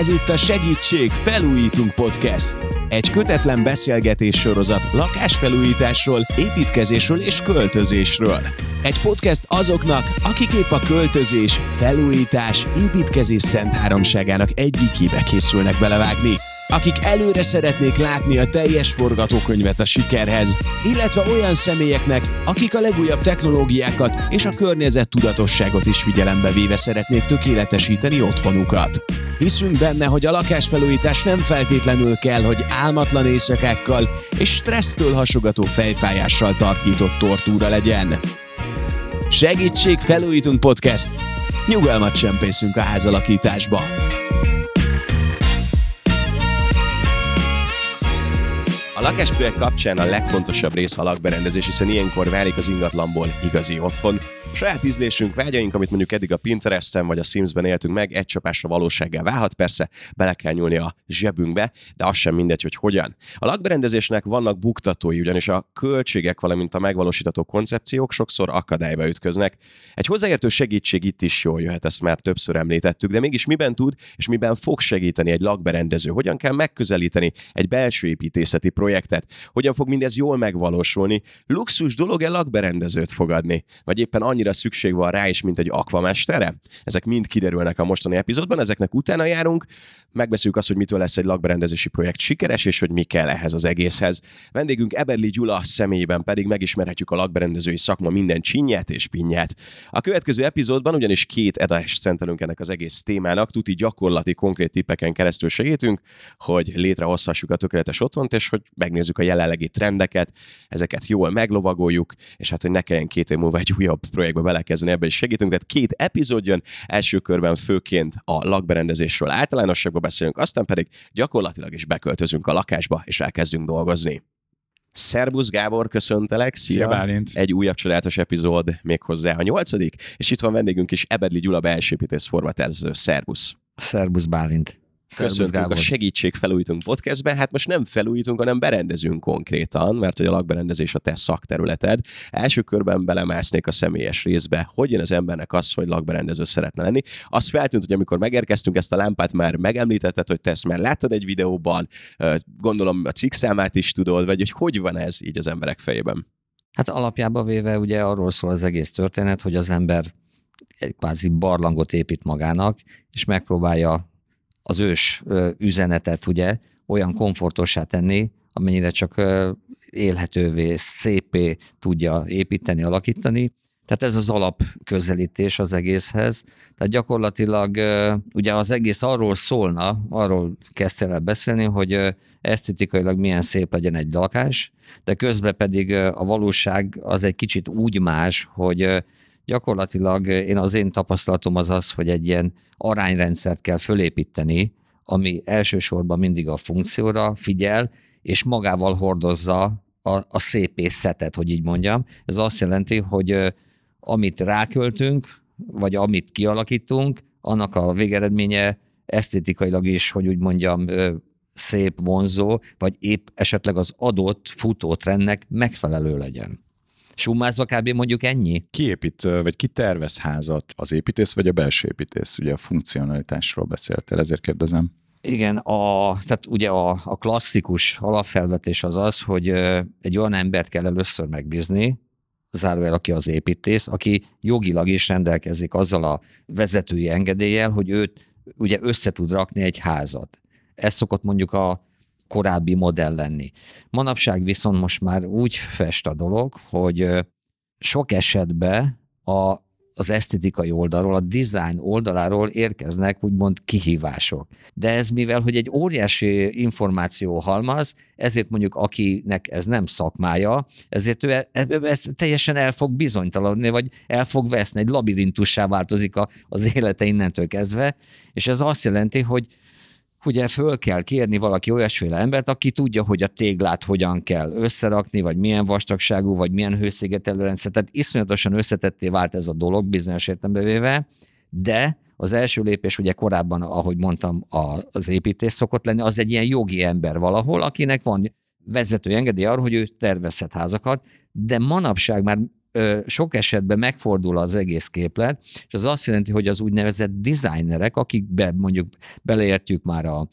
Ez itt a Segítség Felújítunk Podcast. Egy kötetlen beszélgetés sorozat lakásfelújításról, építkezésről és költözésről. Egy podcast azoknak, akik épp a költözés, felújítás, építkezés szent háromságának egyikébe készülnek belevágni akik előre szeretnék látni a teljes forgatókönyvet a sikerhez, illetve olyan személyeknek, akik a legújabb technológiákat és a környezet tudatosságot is figyelembe véve szeretnék tökéletesíteni otthonukat. Hiszünk benne, hogy a lakásfelújítás nem feltétlenül kell, hogy álmatlan éjszakákkal és stressztől hasogató fejfájással tarkított tortúra legyen. Segítség Felújítunk Podcast! Nyugalmat csempészünk a házalakításba! A lakásprojekt kapcsán a legfontosabb rész a lakberendezés, hiszen ilyenkor válik az ingatlanból igazi otthon. Saját ízlésünk, vágyaink, amit mondjuk eddig a Pinteresten vagy a Simsben éltünk meg, egy csapásra valósággá válhat, persze bele kell nyúlni a zsebünkbe, de az sem mindegy, hogy hogyan. A lakberendezésnek vannak buktatói, ugyanis a költségek, valamint a megvalósítható koncepciók sokszor akadályba ütköznek. Egy hozzáértő segítség itt is jól jöhet, ezt már többször említettük, de mégis miben tud és miben fog segíteni egy lakberendező? Hogyan kell megközelíteni egy belső építészeti projektet? Hogyan fog mindez jól megvalósulni? Luxus dolog-e lakberendezőt fogadni? Vagy éppen annyi annyira szükség van rá is, mint egy akvamestere? Ezek mind kiderülnek a mostani epizódban, ezeknek utána járunk, megbeszéljük azt, hogy mitől lesz egy lakberendezési projekt sikeres, és hogy mi kell ehhez az egészhez. Vendégünk Eberli Gyula személyében pedig megismerhetjük a lakberendezői szakma minden csinyát és pinnyát. A következő epizódban ugyanis két edást szentelünk ennek az egész témának, tuti gyakorlati, konkrét tippeken keresztül segítünk, hogy létrehozhassuk a tökéletes otthont, és hogy megnézzük a jelenlegi trendeket, ezeket jól meglovagoljuk, és hát, hogy ne kelljen két év múlva egy újabb projektbe belekezdeni, ebbe is segítünk. Tehát két epizód jön, első körben főként a lakberendezésről általánosságban beszélünk, aztán pedig gyakorlatilag is beköltözünk a lakásba, és elkezdünk dolgozni. Szerbusz Gábor, köszöntelek. Szia, Szia Bálint. Egy újabb csodálatos epizód, méghozzá a nyolcadik, és itt van vendégünk is Ebedli Gyula belsőépítész formatervező. Szerbusz. Szerbusz Bálint. Köszöntünk a Segítség Felújítunk podcastben. Hát most nem felújítunk, hanem berendezünk konkrétan, mert hogy a lakberendezés a te szakterületed. Első körben belemásznék a személyes részbe, hogy jön az embernek az, hogy lakberendező szeretne lenni. Az feltűnt, hogy amikor megérkeztünk ezt a lámpát, már megemlítetted, hogy te ezt már láttad egy videóban, gondolom a cikk számát is tudod, vagy hogy hogy van ez így az emberek fejében? Hát alapjában véve ugye arról szól az egész történet, hogy az ember egy kvázi barlangot épít magának, és megpróbálja az ős üzenetet ugye olyan komfortossá tenni, amennyire csak élhetővé, szépé tudja építeni, alakítani. Tehát ez az alapközelítés az egészhez. Tehát gyakorlatilag ugye az egész arról szólna, arról kezdtél el beszélni, hogy esztetikailag milyen szép legyen egy lakás, de közben pedig a valóság az egy kicsit úgy más, hogy Gyakorlatilag én az én tapasztalatom az az, hogy egy ilyen arányrendszert kell fölépíteni, ami elsősorban mindig a funkcióra figyel, és magával hordozza a, a szépészetet, hogy így mondjam. Ez azt jelenti, hogy amit ráköltünk, vagy amit kialakítunk, annak a végeredménye esztétikailag is, hogy úgy mondjam, szép, vonzó, vagy épp esetleg az adott futótrendnek megfelelő legyen. Summázva kb. mondjuk ennyi? Ki épít, vagy ki tervez házat? Az építész vagy a belső építész? Ugye a funkcionalitásról beszéltél, ezért kérdezem. Igen, a, tehát ugye a, a klasszikus alapfelvetés az az, hogy egy olyan embert kell először megbízni, zárójel, aki az építész, aki jogilag is rendelkezik azzal a vezetői engedéllyel, hogy őt ugye össze tud rakni egy házat. Ez szokott mondjuk a korábbi modell lenni. Manapság viszont most már úgy fest a dolog, hogy sok esetben a, az esztetikai oldalról, a design oldaláról érkeznek úgymond kihívások. De ez mivel, hogy egy óriási információ halmaz, ezért mondjuk akinek ez nem szakmája, ezért ő ez teljesen el fog bizonytalanodni, vagy el fog veszni, egy labirintussá változik a, az élete innentől kezdve, és ez azt jelenti, hogy ugye föl kell kérni valaki olyasféle embert, aki tudja, hogy a téglát hogyan kell összerakni, vagy milyen vastagságú, vagy milyen hőszigetelő. Tehát iszonyatosan összetetté vált ez a dolog bizonyos értelembe véve, de az első lépés ugye korábban, ahogy mondtam, az építés szokott lenni, az egy ilyen jogi ember valahol, akinek van vezető engedély arra, hogy ő tervezhet házakat, de manapság már sok esetben megfordul az egész képlet, és az azt jelenti, hogy az úgynevezett designerek, akikbe mondjuk beleértjük már a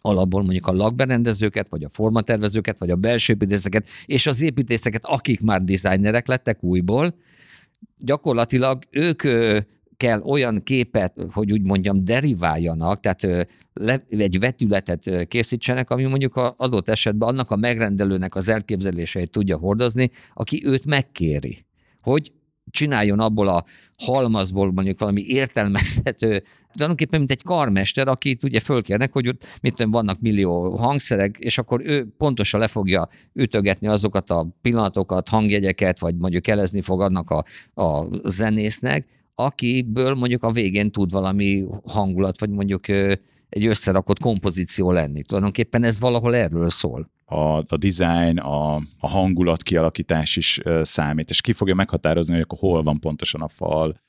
alapból mondjuk a lakberendezőket, vagy a formatervezőket, vagy a belső építészeket, és az építészeket, akik már designerek lettek újból, gyakorlatilag ők kell olyan képet, hogy úgy mondjam, deriváljanak, tehát le, egy vetületet készítsenek, ami mondjuk az adott esetben annak a megrendelőnek az elképzeléseit tudja hordozni, aki őt megkéri, hogy csináljon abból a halmazból mondjuk valami értelmezhető, tulajdonképpen mint egy karmester, akit ugye fölkérnek, hogy ott mit tudom, vannak millió hangszerek, és akkor ő pontosan le fogja ütögetni azokat a pillanatokat, hangjegyeket, vagy mondjuk elezni fog annak a, a zenésznek, akiből mondjuk a végén tud valami hangulat, vagy mondjuk egy összerakott kompozíció lenni. Tulajdonképpen ez valahol erről szól. A, a design, a, a hangulat kialakítás is számít, és ki fogja meghatározni, hogy akkor hol van pontosan a fal,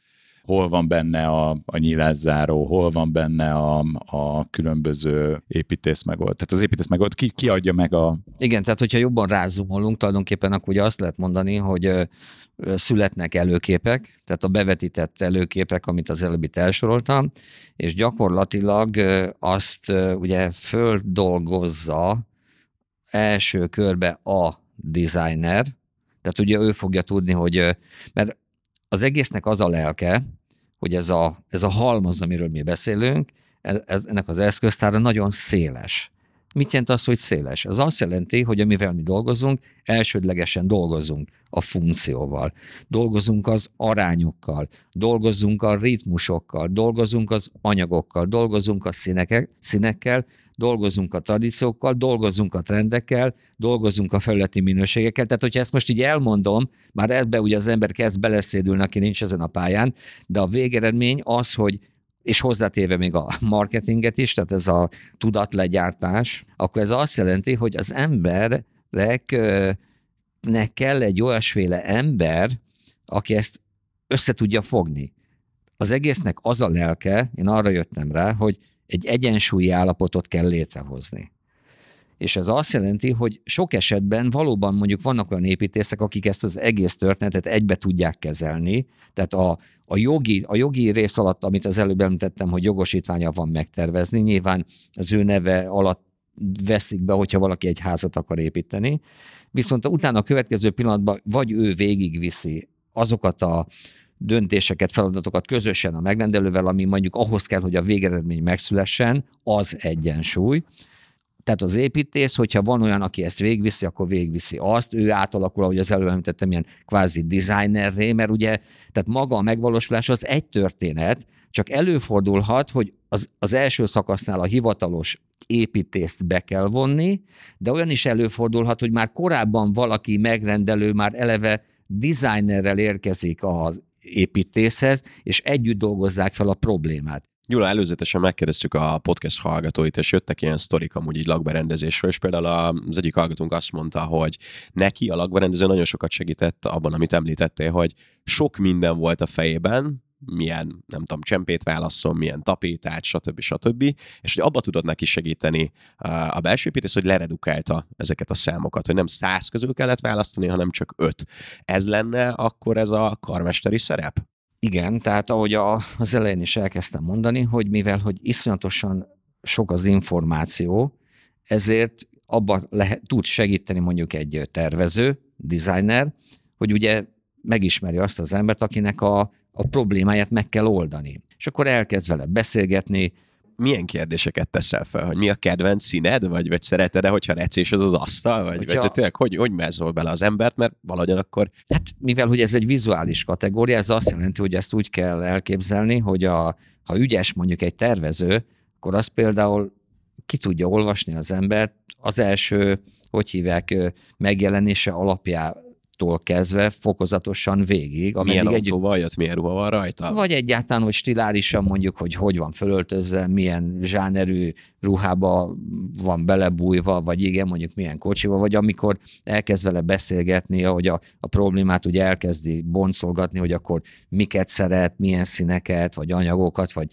hol van benne a, a nyilászáró, hol van benne a, a különböző építész megold. Tehát az építész megold, ki, ki adja meg a... Igen, tehát hogyha jobban rázumolunk, tulajdonképpen akkor ugye azt lehet mondani, hogy születnek előképek, tehát a bevetített előképek, amit az előbb itt elsoroltam, és gyakorlatilag azt ugye földolgozza első körbe a designer, tehát ugye ő fogja tudni, hogy, mert az egésznek az a lelke, hogy ez a, ez a halmaz, amiről mi beszélünk, ez, ennek az eszköztára nagyon széles. Mit jelent az, hogy széles? Ez azt jelenti, hogy amivel mi dolgozunk, elsődlegesen dolgozunk a funkcióval, dolgozunk az arányokkal, dolgozunk a ritmusokkal, dolgozunk az anyagokkal, dolgozunk a színekek, színekkel, dolgozunk a tradíciókkal, dolgozunk a trendekkel, dolgozunk a felületi minőségekkel. Tehát, hogyha ezt most így elmondom, már ebbe ugye az ember kezd beleszédülni, aki nincs ezen a pályán, de a végeredmény az, hogy és hozzátéve még a marketinget is, tehát ez a tudatlegyártás, akkor ez azt jelenti, hogy az embereknek kell egy olyasféle ember, aki ezt össze tudja fogni. Az egésznek az a lelke, én arra jöttem rá, hogy egy egyensúlyi állapotot kell létrehozni. És ez azt jelenti, hogy sok esetben valóban mondjuk vannak olyan építészek, akik ezt az egész történetet egybe tudják kezelni, tehát a, a, jogi, a jogi rész alatt, amit az előbb említettem, hogy jogosítványa van megtervezni, nyilván az ő neve alatt veszik be, hogyha valaki egy házat akar építeni, viszont utána a következő pillanatban vagy ő végigviszi azokat a döntéseket, feladatokat közösen a megrendelővel, ami mondjuk ahhoz kell, hogy a végeredmény megszülessen, az egyensúly. Tehát az építész, hogyha van olyan, aki ezt végviszi, akkor végviszi azt, ő átalakul, ahogy az előbb említettem, ilyen kvázi designerré, mert ugye, tehát maga a megvalósulás az egy történet, csak előfordulhat, hogy az, az első szakasznál a hivatalos építészt be kell vonni, de olyan is előfordulhat, hogy már korábban valaki megrendelő már eleve designerrel érkezik az építészhez, és együtt dolgozzák fel a problémát. Gyula, előzetesen megkérdeztük a podcast hallgatóit, és jöttek ilyen sztorik amúgy így lakberendezésről, és például az egyik hallgatónk azt mondta, hogy neki a lakberendező nagyon sokat segített abban, amit említettél, hogy sok minden volt a fejében, milyen, nem tudom, csempét válasszon, milyen tapétát, stb. stb. És hogy abba tudod neki segíteni a belső építész, hogy leredukálta ezeket a számokat, hogy nem száz közül kellett választani, hanem csak öt. Ez lenne akkor ez a karmesteri szerep? Igen, tehát ahogy a, az elején is elkezdtem mondani, hogy mivel, hogy iszonyatosan sok az információ, ezért abban lehet, tud segíteni mondjuk egy tervező, designer, hogy ugye megismeri azt az embert, akinek a, a problémáját meg kell oldani. És akkor elkezd vele beszélgetni, milyen kérdéseket teszel fel, hogy mi a kedvenc színed, vagy, vagy szereted-e, hogyha recés az az asztal, vagy, hogyha... vagy tényleg, hogy, hogy mezol bele az embert, mert valahogyan akkor... Hát mivel, hogy ez egy vizuális kategória, ez azt jelenti, hogy ezt úgy kell elképzelni, hogy a, ha ügyes mondjuk egy tervező, akkor az például ki tudja olvasni az embert az első, hogy hívják, megjelenése alapján tól kezdve fokozatosan végig. Milyen autóval egy... jött, milyen ruha van rajta? Vagy egyáltalán, hogy stilárisan mondjuk, hogy hogy van fölöltözve, milyen zsánerű ruhába van belebújva, vagy igen, mondjuk milyen kocsiba, vagy amikor elkezd vele beszélgetni, hogy a, a problémát ugye elkezdi boncolgatni, hogy akkor miket szeret, milyen színeket, vagy anyagokat, vagy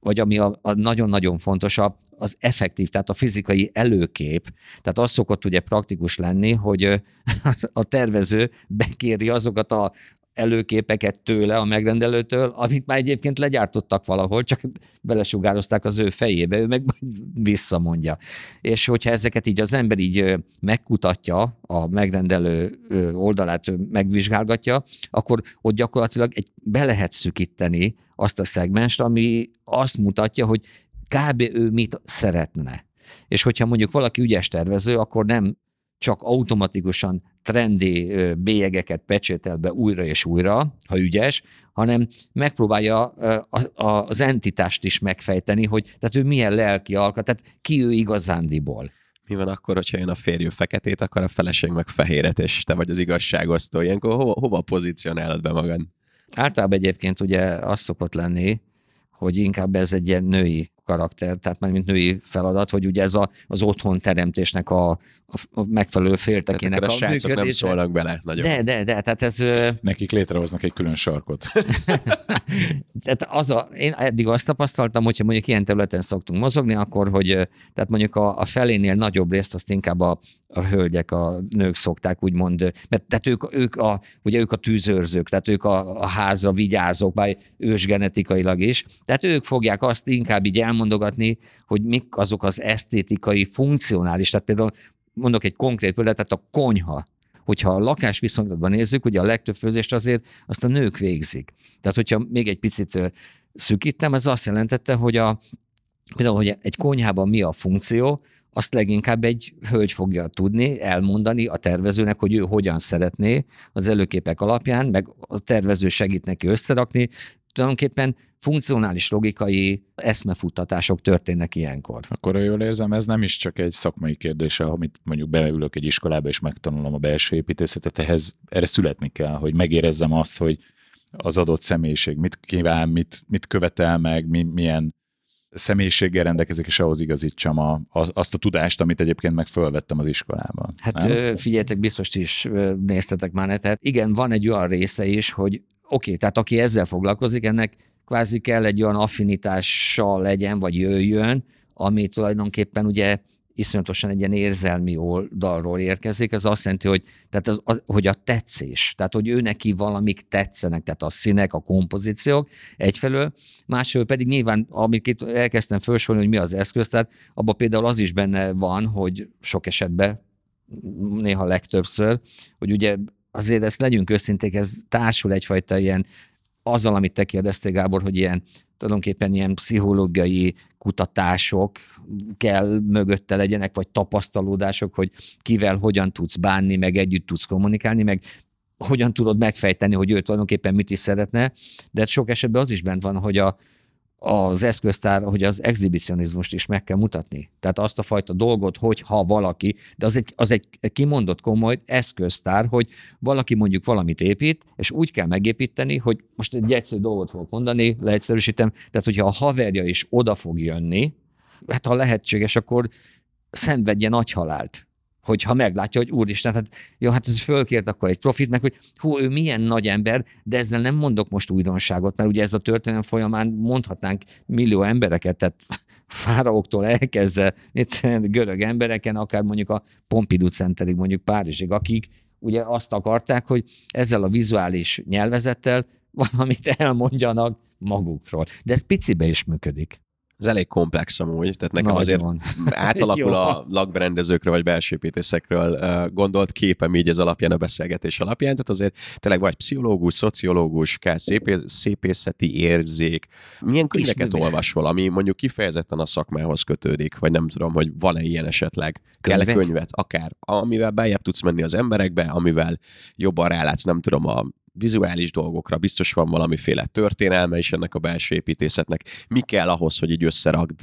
vagy ami a, a nagyon-nagyon fontosabb, az effektív, tehát a fizikai előkép. Tehát az szokott ugye praktikus lenni, hogy a tervező bekéri azokat a előképeket tőle, a megrendelőtől, amit már egyébként legyártottak valahol, csak belesugározták az ő fejébe, ő meg visszamondja. És hogyha ezeket így az ember így megkutatja, a megrendelő oldalát megvizsgálgatja, akkor ott gyakorlatilag egy, be lehet szükíteni azt a szegmest, ami azt mutatja, hogy kb. ő mit szeretne. És hogyha mondjuk valaki ügyes tervező, akkor nem csak automatikusan trendi bélyegeket pecsétel be újra és újra, ha ügyes, hanem megpróbálja az entitást is megfejteni, hogy tehát ő milyen lelki alkat, tehát ki ő igazándiból. Mi van akkor, hogyha jön a férjő feketét, akkor a feleség meg fehéret, és te vagy az igazságosztó. Ilyenkor hova, hova pozícionálod be magad? Általában egyébként ugye az szokott lenni, hogy inkább ez egy ilyen női karakter, tehát már mint női feladat, hogy ugye ez a, az otthon teremtésnek a, a megfelelő féltekének tehát a, a srácok nem szólnak bele nagyon. De, de, de, tehát ez... Nekik létrehoznak egy külön sarkot. tehát az a, én eddig azt tapasztaltam, hogyha mondjuk ilyen területen szoktunk mozogni, akkor, hogy tehát mondjuk a, a felénél nagyobb részt azt inkább a, a hölgyek, a nők szokták úgymond, mert tehát ők, ők, a, ugye ők a tűzőrzők, tehát ők a, a házra vigyázók, bár ősgenetikailag is, tehát ők fogják azt inkább így elmondogatni, hogy mik azok az esztétikai, funkcionális, tehát például mondok egy konkrét példát, tehát a konyha, hogyha a lakás viszonylatban nézzük, ugye a legtöbb főzést azért azt a nők végzik. Tehát, hogyha még egy picit szűkítem, ez azt jelentette, hogy a, például, hogy egy konyhában mi a funkció, azt leginkább egy hölgy fogja tudni elmondani a tervezőnek, hogy ő hogyan szeretné az előképek alapján, meg a tervező segít neki összerakni, tulajdonképpen funkcionális logikai eszmefuttatások történnek ilyenkor. Akkor ha jól érzem, ez nem is csak egy szakmai kérdése, amit mondjuk beülök egy iskolába és megtanulom a belső építészetet, ehhez erre születni kell, hogy megérezzem azt, hogy az adott személyiség mit kíván, mit, mit követel meg, mi, milyen személyiséggel rendelkezik, és ahhoz igazítsam a, a, azt a tudást, amit egyébként meg fölvettem az iskolában. Hát nem? figyeljetek, biztos is néztetek már netet. Igen, van egy olyan része is, hogy oké, tehát aki ezzel foglalkozik, ennek kvázi kell egy olyan affinitással legyen, vagy jöjjön, ami tulajdonképpen ugye iszonyatosan egy ilyen érzelmi oldalról érkezik, az azt jelenti, hogy, tehát az, az, hogy a tetszés, tehát hogy ő neki valamik tetszenek, tehát a színek, a kompozíciók egyfelől, másfelől pedig nyilván, amit itt elkezdtem felsorolni, hogy mi az eszköz, tehát abban például az is benne van, hogy sok esetben, néha legtöbbször, hogy ugye azért ezt legyünk őszinték, ez társul egyfajta ilyen azzal, amit te kérdeztél, Gábor, hogy ilyen tulajdonképpen ilyen pszichológiai kutatások kell mögötte legyenek, vagy tapasztalódások, hogy kivel hogyan tudsz bánni, meg együtt tudsz kommunikálni, meg hogyan tudod megfejteni, hogy ő tulajdonképpen mit is szeretne, de sok esetben az is bent van, hogy a, az eszköztár, hogy az exhibicionizmust is meg kell mutatni. Tehát azt a fajta dolgot, hogy ha valaki, de az egy, az egy kimondott komoly eszköztár, hogy valaki mondjuk valamit épít, és úgy kell megépíteni, hogy most egy egyszerű dolgot fogok mondani, leegyszerűsítem, tehát hogyha a haverja is oda fog jönni, hát ha lehetséges, akkor szenvedje nagy halált hogyha meglátja, hogy úristen, hát jó, hát ez fölkért akkor egy profit, meg hogy hú, ő milyen nagy ember, de ezzel nem mondok most újdonságot, mert ugye ez a történelem folyamán mondhatnánk millió embereket, tehát fáraóktól elkezdve görög embereken, akár mondjuk a Pompidou Centerig, mondjuk Párizsig, akik ugye azt akarták, hogy ezzel a vizuális nyelvezettel valamit elmondjanak magukról. De ez picibe is működik. Ez elég komplex amúgy, tehát nekem Nagyon. azért átalakul a lakberendezőkről vagy belsőépítészekről gondolt képem így ez alapján, a beszélgetés alapján, tehát azért tényleg vagy pszichológus, szociológus, kell szép, szépészeti érzék. Milyen könyveket olvasol, ami mondjuk kifejezetten a szakmához kötődik, vagy nem tudom, hogy van-e ilyen esetleg? Kell könyvet? Akár, amivel bejebb tudsz menni az emberekbe, amivel jobban rálátsz, nem tudom, a vizuális dolgokra, biztos van valamiféle történelme is ennek a belső építészetnek. Mi kell ahhoz, hogy így összeragd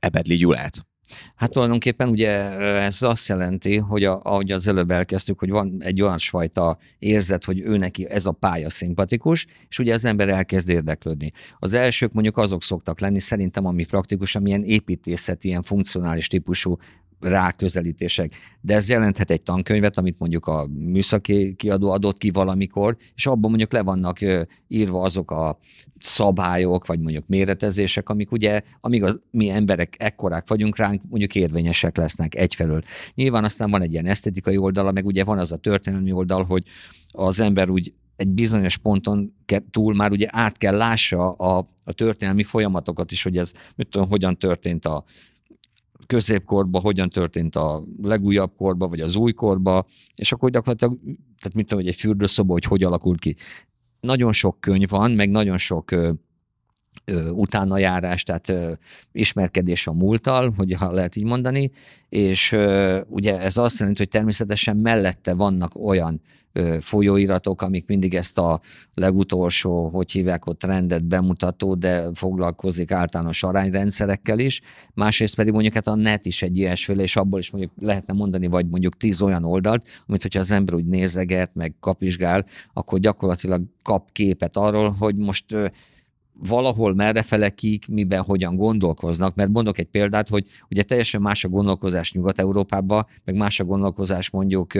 Ebedli Gyulát? Hát tulajdonképpen ugye ez azt jelenti, hogy a, ahogy az előbb elkezdtük, hogy van egy olyan fajta érzet, hogy ő neki ez a pálya szimpatikus, és ugye az ember elkezd érdeklődni. Az elsők mondjuk azok szoktak lenni, szerintem ami praktikus, amilyen építészeti, ilyen funkcionális típusú ráközelítések. De ez jelenthet egy tankönyvet, amit mondjuk a műszaki kiadó adott ki valamikor, és abban mondjuk le vannak írva azok a szabályok, vagy mondjuk méretezések, amik ugye, amíg az, mi emberek ekkorák vagyunk ránk, mondjuk érvényesek lesznek egyfelől. Nyilván aztán van egy ilyen esztetikai oldala, meg ugye van az a történelmi oldal, hogy az ember úgy egy bizonyos ponton túl már ugye át kell lássa a, a történelmi folyamatokat is, hogy ez mit tudom, hogyan történt a középkorban, hogyan történt a legújabb korba, vagy az újkorba, és akkor gyakorlatilag, tehát mit tudom, hogy egy fürdőszoba, hogy hogy alakult ki. Nagyon sok könyv van, meg nagyon sok utána járás, tehát ö, ismerkedés a múltal, hogy ha lehet így mondani, és ö, ugye ez azt jelenti, hogy természetesen mellette vannak olyan folyóiratok, amik mindig ezt a legutolsó, hogy hívják ott rendet bemutató, de foglalkozik általános arányrendszerekkel is. Másrészt pedig mondjuk hát a net is egy ilyesféle, és abból is mondjuk lehetne mondani, vagy mondjuk tíz olyan oldalt, amit hogyha az ember úgy nézeget, meg kapizsgál, akkor gyakorlatilag kap képet arról, hogy most valahol merrefele kik, miben, hogyan gondolkoznak, mert mondok egy példát, hogy ugye teljesen más a gondolkozás Nyugat-Európában, meg más a gondolkozás mondjuk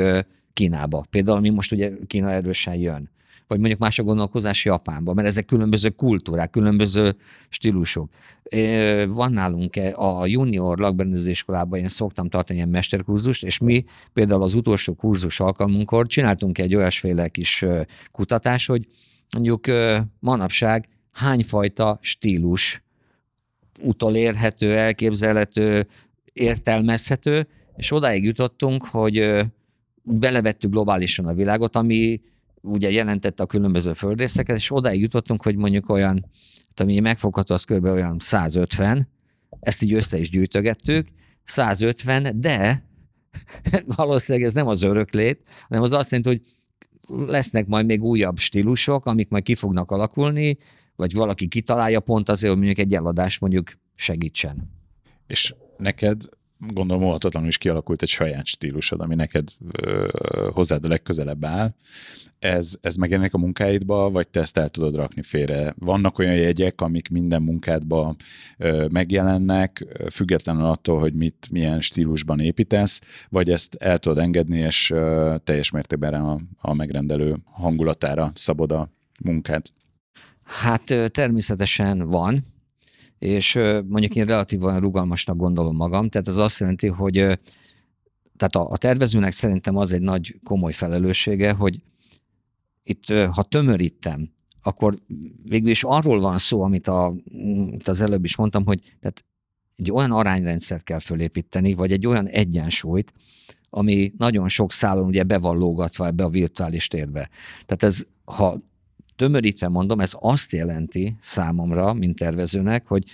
Kínába. Például mi most ugye Kína erősen jön. Vagy mondjuk más a gondolkozás Japánban, mert ezek különböző kultúrák, különböző stílusok. Van nálunk a junior lakberendezésiskolában, én szoktam tartani ilyen mesterkurzust, és mi például az utolsó kurzus alkalmunkkor csináltunk egy olyasféle kis kutatás, hogy mondjuk manapság hányfajta stílus utolérhető, elképzelhető, értelmezhető, és odáig jutottunk, hogy belevettük globálisan a világot, ami ugye jelentette a különböző földrészeket, és odáig jutottunk, hogy mondjuk olyan, hát ami megfogható, az kb. olyan 150, ezt így össze is gyűjtögettük, 150, de valószínűleg ez nem az öröklét, hanem az azt jelenti, hogy lesznek majd még újabb stílusok, amik majd ki fognak alakulni, vagy valaki kitalálja pont azért, hogy mondjuk egy eladás mondjuk segítsen. És neked gondolom óhatatlanul is kialakult egy saját stílusod, ami neked ö, hozzád a legközelebb áll. Ez, ez megjelenik a munkáidba, vagy te ezt el tudod rakni félre? Vannak olyan jegyek, amik minden munkádba ö, megjelennek, függetlenül attól, hogy mit, milyen stílusban építesz, vagy ezt el tudod engedni, és ö, teljes mértékben a, a megrendelő hangulatára szabod a munkát? Hát természetesen van, és mondjuk én relatívan rugalmasnak gondolom magam, tehát ez azt jelenti, hogy tehát a, a tervezőnek szerintem az egy nagy komoly felelőssége, hogy itt, ha tömörítem, akkor végül is arról van szó, amit a, amit az előbb is mondtam, hogy tehát egy olyan arányrendszert kell fölépíteni, vagy egy olyan egyensúlyt, ami nagyon sok szálon ugye be van lógatva ebbe a virtuális térbe. Tehát ez, ha tömörítve mondom, ez azt jelenti számomra, mint tervezőnek, hogy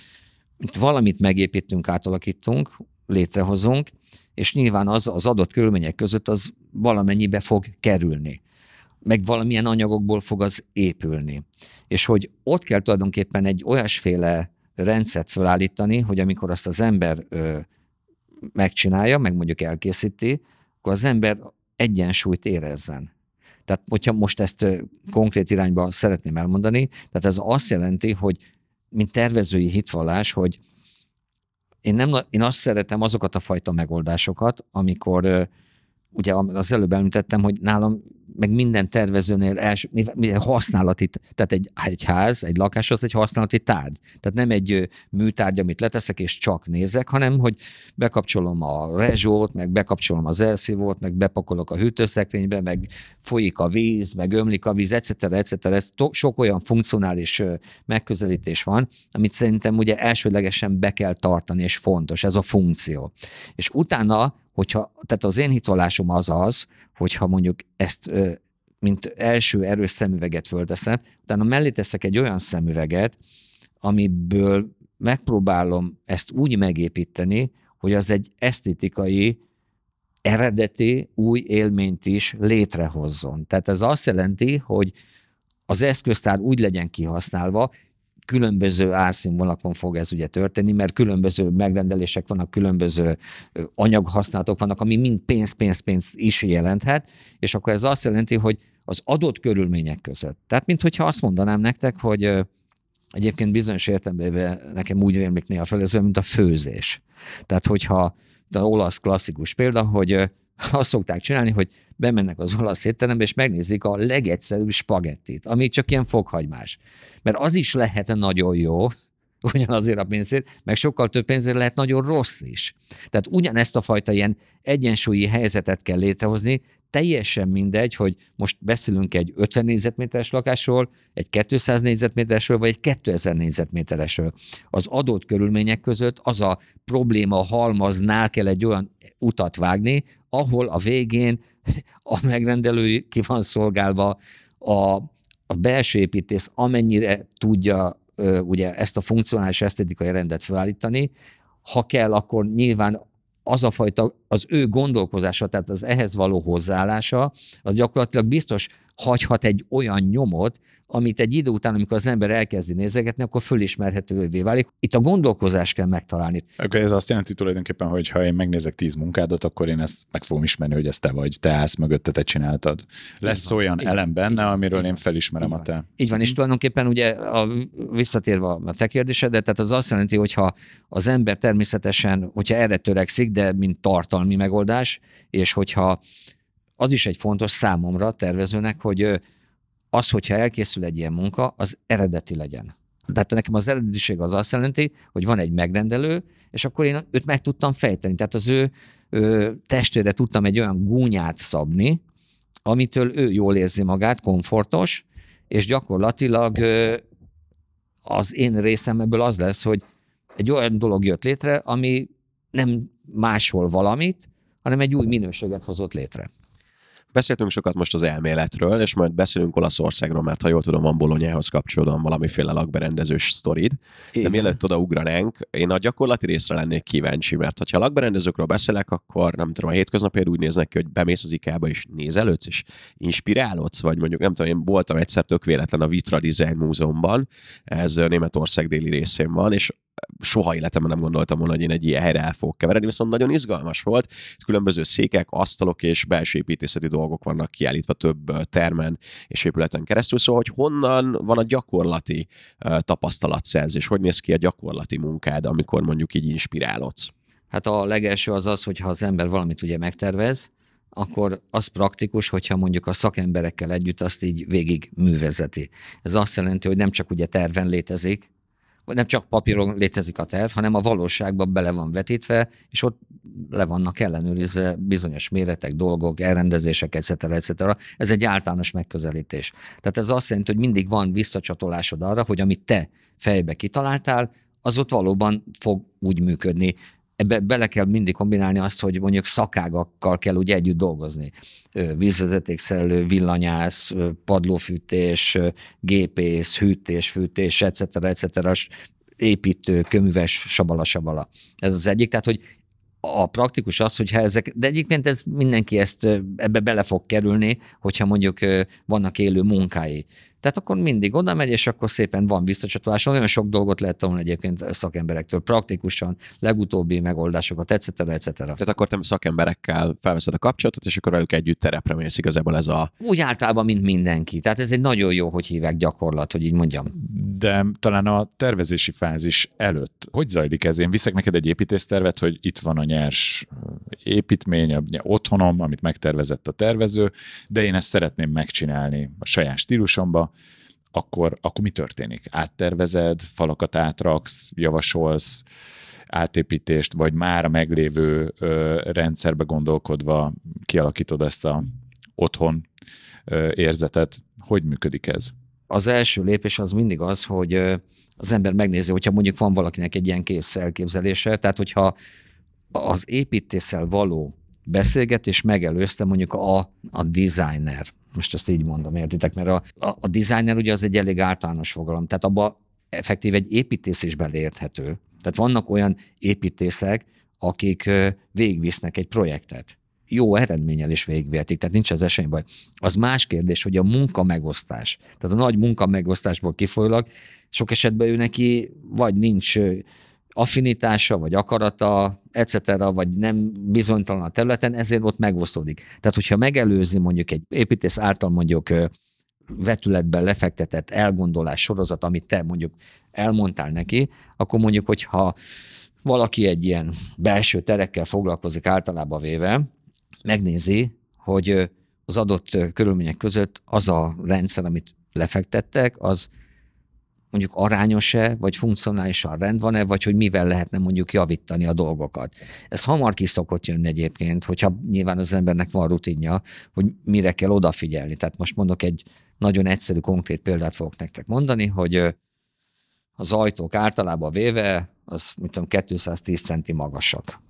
valamit megépítünk, átalakítunk, létrehozunk, és nyilván az az adott körülmények között az valamennyibe fog kerülni. Meg valamilyen anyagokból fog az épülni. És hogy ott kell tulajdonképpen egy olyasféle rendszert felállítani, hogy amikor azt az ember ö, megcsinálja, meg mondjuk elkészíti, akkor az ember egyensúlyt érezzen. Tehát, hogyha most ezt konkrét irányba szeretném elmondani, tehát ez azt jelenti, hogy mint tervezői hitvallás, hogy én, nem, én azt szeretem azokat a fajta megoldásokat, amikor ugye az előbb említettem, hogy nálam meg minden tervezőnél els, használati, tehát egy, egy ház, egy lakás az egy használati tárgy. Tehát nem egy műtárgy, amit leteszek és csak nézek, hanem hogy bekapcsolom a rezsót, meg bekapcsolom az elszívót, meg bepakolok a hűtőszekrénybe, meg folyik a víz, meg ömlik a víz, etc. etc. Ez to, sok olyan funkcionális megközelítés van, amit szerintem ugye elsőlegesen be kell tartani, és fontos, ez a funkció. És utána hogyha, tehát az én hitvallásom az az, hogyha mondjuk ezt mint első erős szemüveget fölteszem, utána mellé teszek egy olyan szemüveget, amiből megpróbálom ezt úgy megépíteni, hogy az egy esztétikai, eredeti, új élményt is létrehozzon. Tehát ez azt jelenti, hogy az eszköztár úgy legyen kihasználva, különböző árszínvonalakon fog ez ugye történni, mert különböző megrendelések vannak, különböző anyaghasználatok vannak, ami mind pénz, pénz, pénz is jelenthet, és akkor ez azt jelenti, hogy az adott körülmények között. Tehát, mintha azt mondanám nektek, hogy egyébként bizonyos értelemben nekem úgy rémlik néha fel, ez olyan, mint a főzés. Tehát, hogyha az olasz klasszikus példa, hogy azt szokták csinálni, hogy bemennek az olasz étterembe, és megnézik a legegyszerűbb spagettit, ami csak ilyen fokhagymás. Mert az is lehet nagyon jó, ugyanazért a pénzért, meg sokkal több pénzért lehet nagyon rossz is. Tehát ugyanezt a fajta ilyen egyensúlyi helyzetet kell létrehozni, teljesen mindegy, hogy most beszélünk egy 50 négyzetméteres lakásról, egy 200 négyzetméteresről, vagy egy 2000 négyzetméteresről. Az adott körülmények között az a probléma halmaznál kell egy olyan utat vágni, ahol a végén a megrendelő ki van szolgálva, a, a belső építész amennyire tudja ugye ezt a funkcionális esztetikai rendet felállítani, ha kell, akkor nyilván az a fajta, az ő gondolkozása, tehát az ehhez való hozzáállása, az gyakorlatilag biztos hagyhat egy olyan nyomot, amit egy idő után, amikor az ember elkezdi nézegetni, akkor fölismerhetővé válik. Itt a gondolkozás kell megtalálni. Akkor ez azt jelenti tulajdonképpen, hogy ha én megnézek tíz munkádat, akkor én ezt meg fogom ismerni, hogy ez te vagy, te állsz mögötte, te csináltad. Lesz van, olyan elem benne, amiről én felismerem a te. Így van, és mhm. tulajdonképpen ugye a, visszatérve a te kérdésedet, tehát az azt jelenti, hogyha az ember természetesen, hogyha erre törekszik, de mint tartalmi megoldás, és hogyha az is egy fontos számomra tervezőnek, hogy az, hogyha elkészül egy ilyen munka, az eredeti legyen. Tehát nekem az eredetiség az azt jelenti, hogy van egy megrendelő, és akkor én őt meg tudtam fejteni. Tehát az ő, ő testére tudtam egy olyan gúnyát szabni, amitől ő jól érzi magát, komfortos, és gyakorlatilag az én részem ebből az lesz, hogy egy olyan dolog jött létre, ami nem máshol valamit, hanem egy új minőséget hozott létre. Beszéltünk sokat most az elméletről, és majd beszélünk Olaszországról, mert ha jól tudom, van Bolonyához kapcsolódóan valamiféle lakberendezős sztorid. De mielőtt oda ugranánk, én a gyakorlati részre lennék kíváncsi, mert ha lakberendezőkről beszélek, akkor nem tudom, a hétköznapért úgy néznek ki, hogy bemész az IKEA-ba és nézelődsz, és inspirálódsz, vagy mondjuk nem tudom, én voltam egyszer tök véletlen a Vitra Design Múzeumban, ez Németország déli részén van, és soha életemben nem gondoltam volna, hogy én egy ilyen helyre el fogok keveredni, viszont nagyon izgalmas volt. Különböző székek, asztalok és belső építészeti dolgok vannak kiállítva több termen és épületen keresztül, szóval hogy honnan van a gyakorlati tapasztalatszerzés, hogy néz ki a gyakorlati munkád, amikor mondjuk így inspirálodsz? Hát a legelső az az, hogy ha az ember valamit ugye megtervez, akkor az praktikus, hogyha mondjuk a szakemberekkel együtt azt így végig művezeti. Ez azt jelenti, hogy nem csak ugye terven létezik, nem csak papíron létezik a terv, hanem a valóságban bele van vetítve, és ott le vannak ellenőrizve bizonyos méretek, dolgok, elrendezések, etc. etc. Ez egy általános megközelítés. Tehát ez azt jelenti, hogy mindig van visszacsatolásod arra, hogy amit te fejbe kitaláltál, az ott valóban fog úgy működni ebbe bele kell mindig kombinálni azt, hogy mondjuk szakágakkal kell úgy együtt dolgozni. Vízvezetékszerelő, villanyász, padlófűtés, gépész, hűtés, fűtés, etc. etc. építő, köműves, sabala-sabala. Ez az egyik. Tehát, hogy a praktikus az, hogyha ezek, de egyébként ez mindenki ezt ebbe bele fog kerülni, hogyha mondjuk vannak élő munkái. Tehát akkor mindig oda megy, és akkor szépen van visszacsatolás. Nagyon sok dolgot lehet tanulni egyébként szakemberektől, praktikusan, legutóbbi megoldásokat, etc. etc. Tehát akkor te szakemberekkel felveszed a kapcsolatot, és akkor velük együtt terepre mész igazából ez a... Úgy általában, mint mindenki. Tehát ez egy nagyon jó, hogy hívják gyakorlat, hogy így mondjam. De talán a tervezési fázis előtt, hogy zajlik ez? Én viszek neked egy építésztervet, hogy itt van a nyers építmény, a otthonom, amit megtervezett a tervező, de én ezt szeretném megcsinálni a saját stílusomba, akkor, akkor mi történik? Áttervezed, falakat átraksz, javasolsz, átépítést, vagy már a meglévő ö, rendszerbe gondolkodva kialakítod ezt a otthon ö, érzetet. Hogy működik ez? Az első lépés az mindig az, hogy az ember megnézi, hogyha mondjuk van valakinek egy ilyen kész elképzelése, tehát hogyha az építéssel való beszélgetés megelőzte mondjuk a, a designer, most ezt így mondom, értitek? Mert a, a, a designer ugye az egy elég általános fogalom, tehát abba effektív egy építész is beleérthető. Tehát vannak olyan építészek, akik végigvisznek egy projektet. Jó eredménnyel is végigvetik, tehát nincs az esély Az más kérdés, hogy a munka megosztás. Tehát a nagy munka megosztásból kifolyólag sok esetben ő neki vagy nincs affinitása, vagy akarata, etc., vagy nem bizonytalan a területen, ezért ott megosztódik. Tehát, hogyha megelőzi mondjuk egy építész által mondjuk vetületben lefektetett elgondolás sorozat, amit te mondjuk elmondtál neki, akkor mondjuk, hogyha valaki egy ilyen belső terekkel foglalkozik általában véve, megnézi, hogy az adott körülmények között az a rendszer, amit lefektettek, az mondjuk arányos-e, vagy funkcionálisan rend van-e, vagy hogy mivel lehetne mondjuk javítani a dolgokat. Ez hamar ki szokott jönni egyébként, hogyha nyilván az embernek van rutinja, hogy mire kell odafigyelni. Tehát most mondok egy nagyon egyszerű, konkrét példát fogok nektek mondani, hogy az ajtók általában véve, az tudom, 210 centi magasak.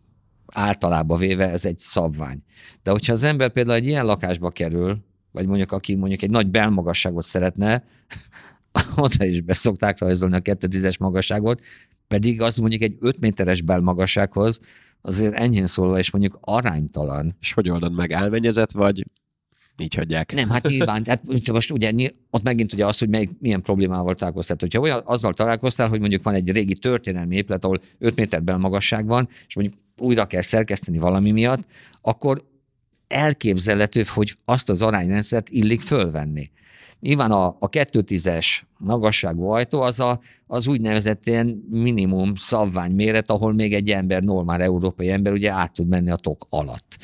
Általában véve ez egy szabvány. De hogyha az ember például egy ilyen lakásba kerül, vagy mondjuk aki mondjuk egy nagy belmagasságot szeretne, oda is beszokták rajzolni a 210-es magasságot, pedig az mondjuk egy 5 méteres belmagassághoz azért enyhén szólva is mondjuk aránytalan. És hogy oldod meg? Elmennyezett vagy így hagyják. Nem, hát nyilván, tehát most ugye ott megint ugye az, hogy melyik, milyen problémával találkoztál. Hogyha olyan, azzal találkoztál, hogy mondjuk van egy régi történelmi épület, ahol 5 méter belmagasság van, és mondjuk újra kell szerkeszteni valami miatt, akkor elképzelhető, hogy azt az arányrendszert illik fölvenni. Nyilván a, a 210-es magasságú ajtó az, a, az úgynevezett ilyen minimum szabvány méret, ahol még egy ember, normál európai ember ugye át tud menni a tok alatt.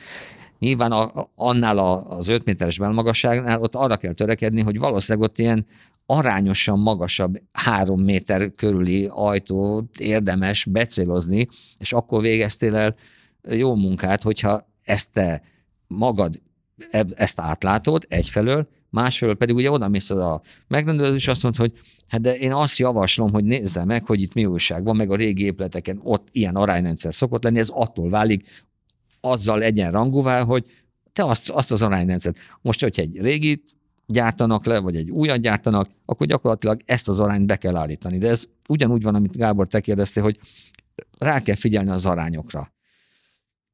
Nyilván a, annál a, az 5 méteres belmagasságnál ott arra kell törekedni, hogy valószínűleg ott ilyen arányosan magasabb három méter körüli ajtót érdemes becélozni, és akkor végeztél el jó munkát, hogyha ezt te magad ezt átlátod egyfelől, másfelől pedig ugye oda mész a megrendelő, és azt mondod, hogy hát de én azt javaslom, hogy nézze meg, hogy itt mi újság van, meg a régi épületeken ott ilyen arányrendszer szokott lenni, ez attól válik azzal egyenrangúvá, hogy te azt, azt az arányrendszert. Most, hogyha egy régit gyártanak le, vagy egy újat gyártanak, akkor gyakorlatilag ezt az arányt be kell állítani. De ez ugyanúgy van, amit Gábor te kérdeztél, hogy rá kell figyelni az arányokra.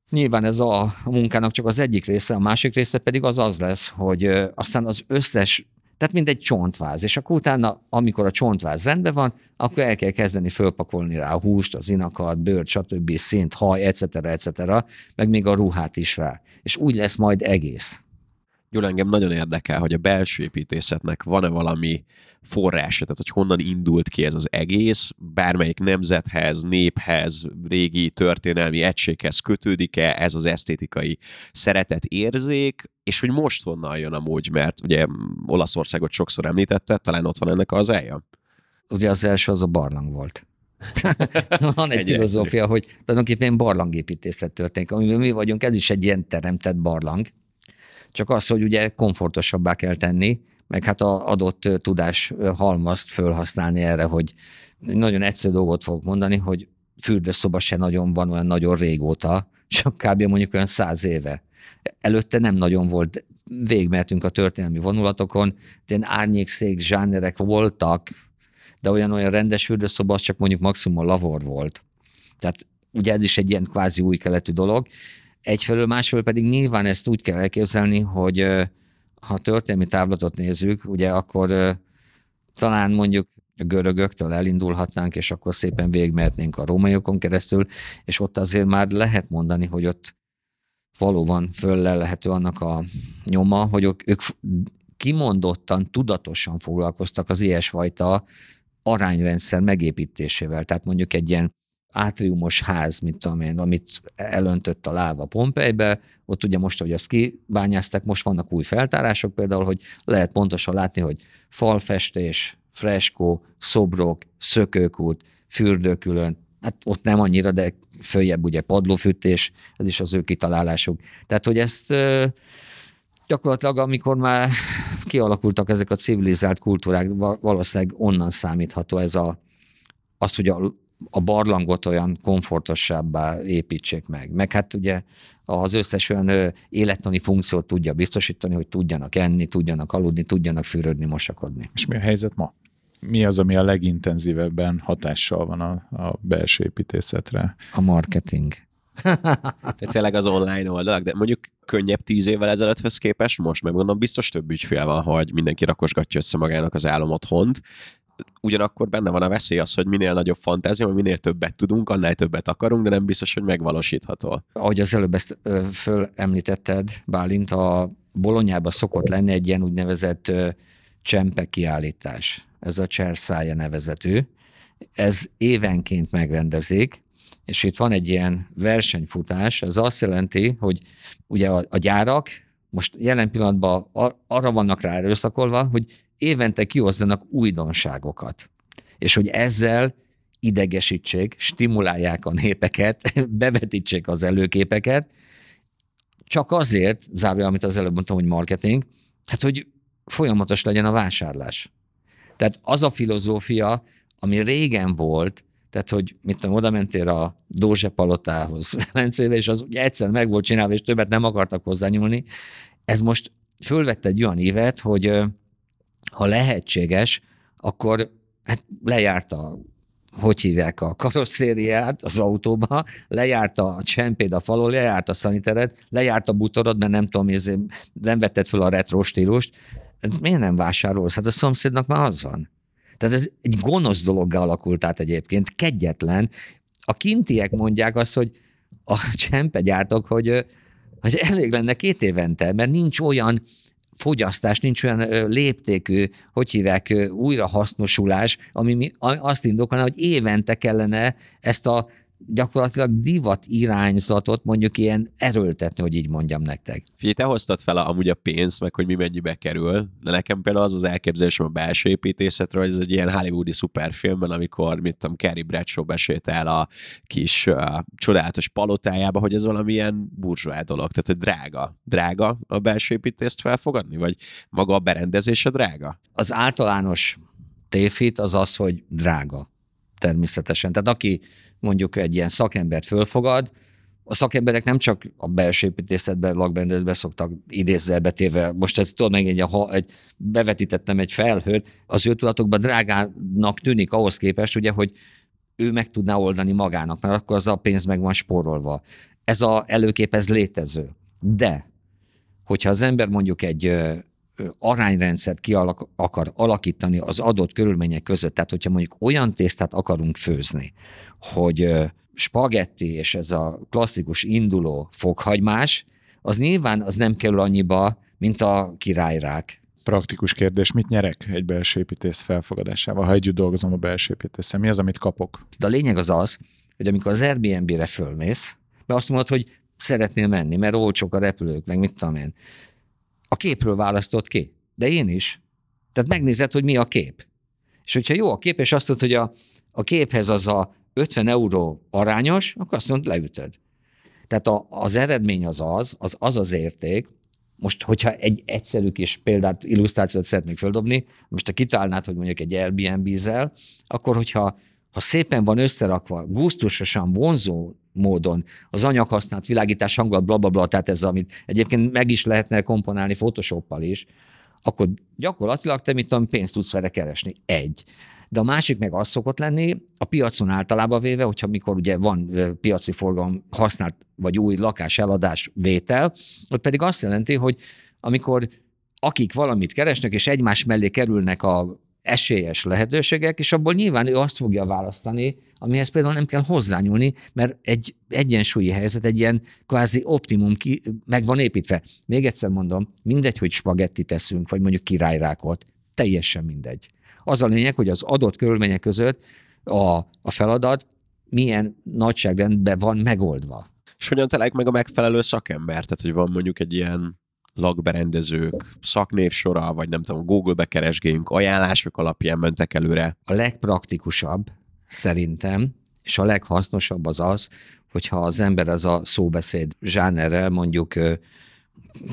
Nyilván ez a munkának csak az egyik része, a másik része pedig az az lesz, hogy aztán az összes, tehát mint egy csontváz, és akkor utána, amikor a csontváz rendben van, akkor el kell kezdeni fölpakolni rá a húst, az inakat, bőrt, stb., szint, haj, etc., etc., meg még a ruhát is rá. És úgy lesz majd egész. Gyula, engem nagyon érdekel, hogy a belső építészetnek van-e valami forrása, tehát hogy honnan indult ki ez az egész, bármelyik nemzethez, néphez, régi történelmi egységhez kötődik-e ez az esztétikai szeretet érzék, és hogy most honnan jön amúgy, mert ugye Olaszországot sokszor említette, talán ott van ennek az elja? Ugye az első az a barlang volt. van egy, egy filozófia, hogy tulajdonképpen barlangépítészet történik, amiben mi vagyunk, ez is egy ilyen teremtett barlang, csak az, hogy ugye komfortosabbá kell tenni, meg hát a adott tudás halmazt fölhasználni erre, hogy nagyon egyszerű dolgot fogok mondani, hogy fürdőszoba se nagyon van olyan nagyon régóta, csak kb. mondjuk olyan száz éve. Előtte nem nagyon volt, végmehetünk a történelmi vonulatokon, ilyen árnyékszék, zsánerek voltak, de olyan-olyan rendes fürdőszoba az csak mondjuk maximum lavor volt. Tehát ugye ez is egy ilyen kvázi új keletű dolog, Egyfelől, másfelől pedig nyilván ezt úgy kell elképzelni, hogy ha történelmi táblatot nézzük, ugye akkor talán mondjuk a görögöktől elindulhatnánk, és akkor szépen végigmehetnénk a rómaiokon keresztül, és ott azért már lehet mondani, hogy ott valóban föllelhető annak a nyoma, hogy ők, ők kimondottan, tudatosan foglalkoztak az ilyesfajta arányrendszer megépítésével. Tehát mondjuk egy ilyen átriumos ház, mint én, amit elöntött a láva Pompejbe, ott ugye most, hogy azt kibányázták, most vannak új feltárások például, hogy lehet pontosan látni, hogy falfestés, freskó, szobrok, szökőkút, fürdőkülön, hát ott nem annyira, de följebb ugye padlófűtés, ez is az ő kitalálásuk. Tehát, hogy ezt gyakorlatilag, amikor már kialakultak ezek a civilizált kultúrák, valószínűleg onnan számítható ez a, az, hogy a a barlangot olyan komfortosabbá építsék meg. Meg hát ugye az összes olyan élettani funkciót tudja biztosítani, hogy tudjanak enni, tudjanak aludni, tudjanak fürödni, mosakodni. És mi a helyzet ma? Mi az, ami a legintenzívebben hatással van a, a belső építészetre? A marketing. de tényleg az online oldalak, de mondjuk könnyebb tíz évvel ezelőtthöz képest, most megmondom, biztos több ügyfél van, hogy mindenki rakosgatja össze magának az álom otthont, ugyanakkor benne van a veszély az, hogy minél nagyobb fantázia, minél többet tudunk, annál többet akarunk, de nem biztos, hogy megvalósítható. Ahogy az előbb ezt fölemlítetted, Bálint, a Bolonyában szokott lenni egy ilyen úgynevezett csempe kiállítás. Ez a Cserszája nevezetű. Ez évenként megrendezik, és itt van egy ilyen versenyfutás, ez azt jelenti, hogy ugye a, a gyárak most jelen pillanatban arra vannak rá erőszakolva, hogy évente kihozzanak újdonságokat. És hogy ezzel idegesítsék, stimulálják a népeket, bevetítsék az előképeket, csak azért, zárja, amit az előbb mondtam, hogy marketing, hát hogy folyamatos legyen a vásárlás. Tehát az a filozófia, ami régen volt, tehát, hogy mit tudom, oda mentél a Dózse palotához Velencébe, és az ugye egyszer meg volt csinálva, és többet nem akartak hozzányúlni. Ez most fölvette egy olyan évet, hogy ha lehetséges, akkor hát lejárt a hogy hívják a karosszériát az autóba, lejárt a csempéd a falon, lejárt a szaniteret, lejárt a butorod, mert nem tudom, nem vetted fel a retro stílust. Miért nem vásárolsz? Hát a szomszédnak már az van. Tehát ez egy gonosz dologgá alakult át egyébként, kegyetlen. A kintiek mondják azt, hogy a csempegyártok, hogy, hogy elég lenne két évente, mert nincs olyan fogyasztás, nincs olyan léptékű, hogy hívják, újrahasznosulás, ami azt indokolna, hogy évente kellene ezt a gyakorlatilag divat irányzatot mondjuk ilyen erőltetni, hogy így mondjam nektek. Figyelj, te hoztad fel amúgy a pénzt, meg hogy mi mennyibe kerül, de nekem például az az elképzelésem a belső építészetről, hogy ez egy ilyen hollywoodi szuperfilmben, amikor, mit tudom, Carrie Bradshaw besétál a kis uh, csodálatos palotájába, hogy ez valamilyen burzsóá dolog, tehát hogy drága. Drága a belső építést felfogadni, vagy maga a berendezése drága? Az általános tévhit az az, hogy drága természetesen. Tehát aki mondjuk egy ilyen szakembert fölfogad, a szakemberek nem csak a belső építészetben, lakberendezésben szoktak idézzelbe téve, most ez tudod meg, egy, ha egy, bevetítettem egy felhőt, az ő tudatokban drágának tűnik ahhoz képest, ugye, hogy ő meg tudná oldani magának, mert akkor az a pénz meg van spórolva. Ez a előkép, ez létező. De, hogyha az ember mondjuk egy arányrendszert ki akar alakítani az adott körülmények között, tehát hogyha mondjuk olyan tésztát akarunk főzni, hogy spagetti és ez a klasszikus induló fokhagymás, az nyilván az nem kerül annyiba, mint a királyrák. Praktikus kérdés, mit nyerek egy belső építész felfogadásával, ha együtt dolgozom a belső építésszel? Mi az, amit kapok? De a lényeg az az, hogy amikor az Airbnb-re fölmész, mert azt mondod, hogy szeretnél menni, mert olcsók a repülők, meg mit tudom én. A képről választott ki. De én is. Tehát megnézed, hogy mi a kép. És hogyha jó a kép, és azt tudod, hogy a, a képhez az a 50 euró arányos, akkor azt mondod, leütöd. Tehát a, az eredmény az az, az az az érték, most, hogyha egy egyszerű kis példát, illusztrációt szeretnék földobni, most ha kitálnád, hogy mondjuk egy Airbnb-zel, akkor hogyha ha szépen van összerakva, gusztusosan, vonzó módon az anyaghasznált világítás, hangulat, bla, bla, bla, tehát ez, amit egyébként meg is lehetne komponálni Photoshoppal is, akkor gyakorlatilag te mit tudom, pénzt tudsz vele keresni. Egy. De a másik meg az szokott lenni, a piacon általában véve, hogyha mikor ugye van piaci forgalom használt vagy új lakás eladás vétel, ott pedig azt jelenti, hogy amikor akik valamit keresnek, és egymás mellé kerülnek a esélyes lehetőségek, és abból nyilván ő azt fogja választani, amihez például nem kell hozzányúlni, mert egy egyensúlyi helyzet, egy ilyen kvázi optimum ki, meg van építve. Még egyszer mondom, mindegy, hogy spagetti teszünk, vagy mondjuk királyrákot, teljesen mindegy. Az a lényeg, hogy az adott körülmények között a, a feladat milyen nagyságrendben van megoldva. És hogyan találjuk meg a megfelelő szakember? Tehát, hogy van mondjuk egy ilyen lakberendezők szaknévsora, vagy nem tudom, Google-be keresgéljünk, ajánlások alapján mentek előre? A legpraktikusabb szerintem, és a leghasznosabb az az, hogyha az ember az a szóbeszéd zsánerrel mondjuk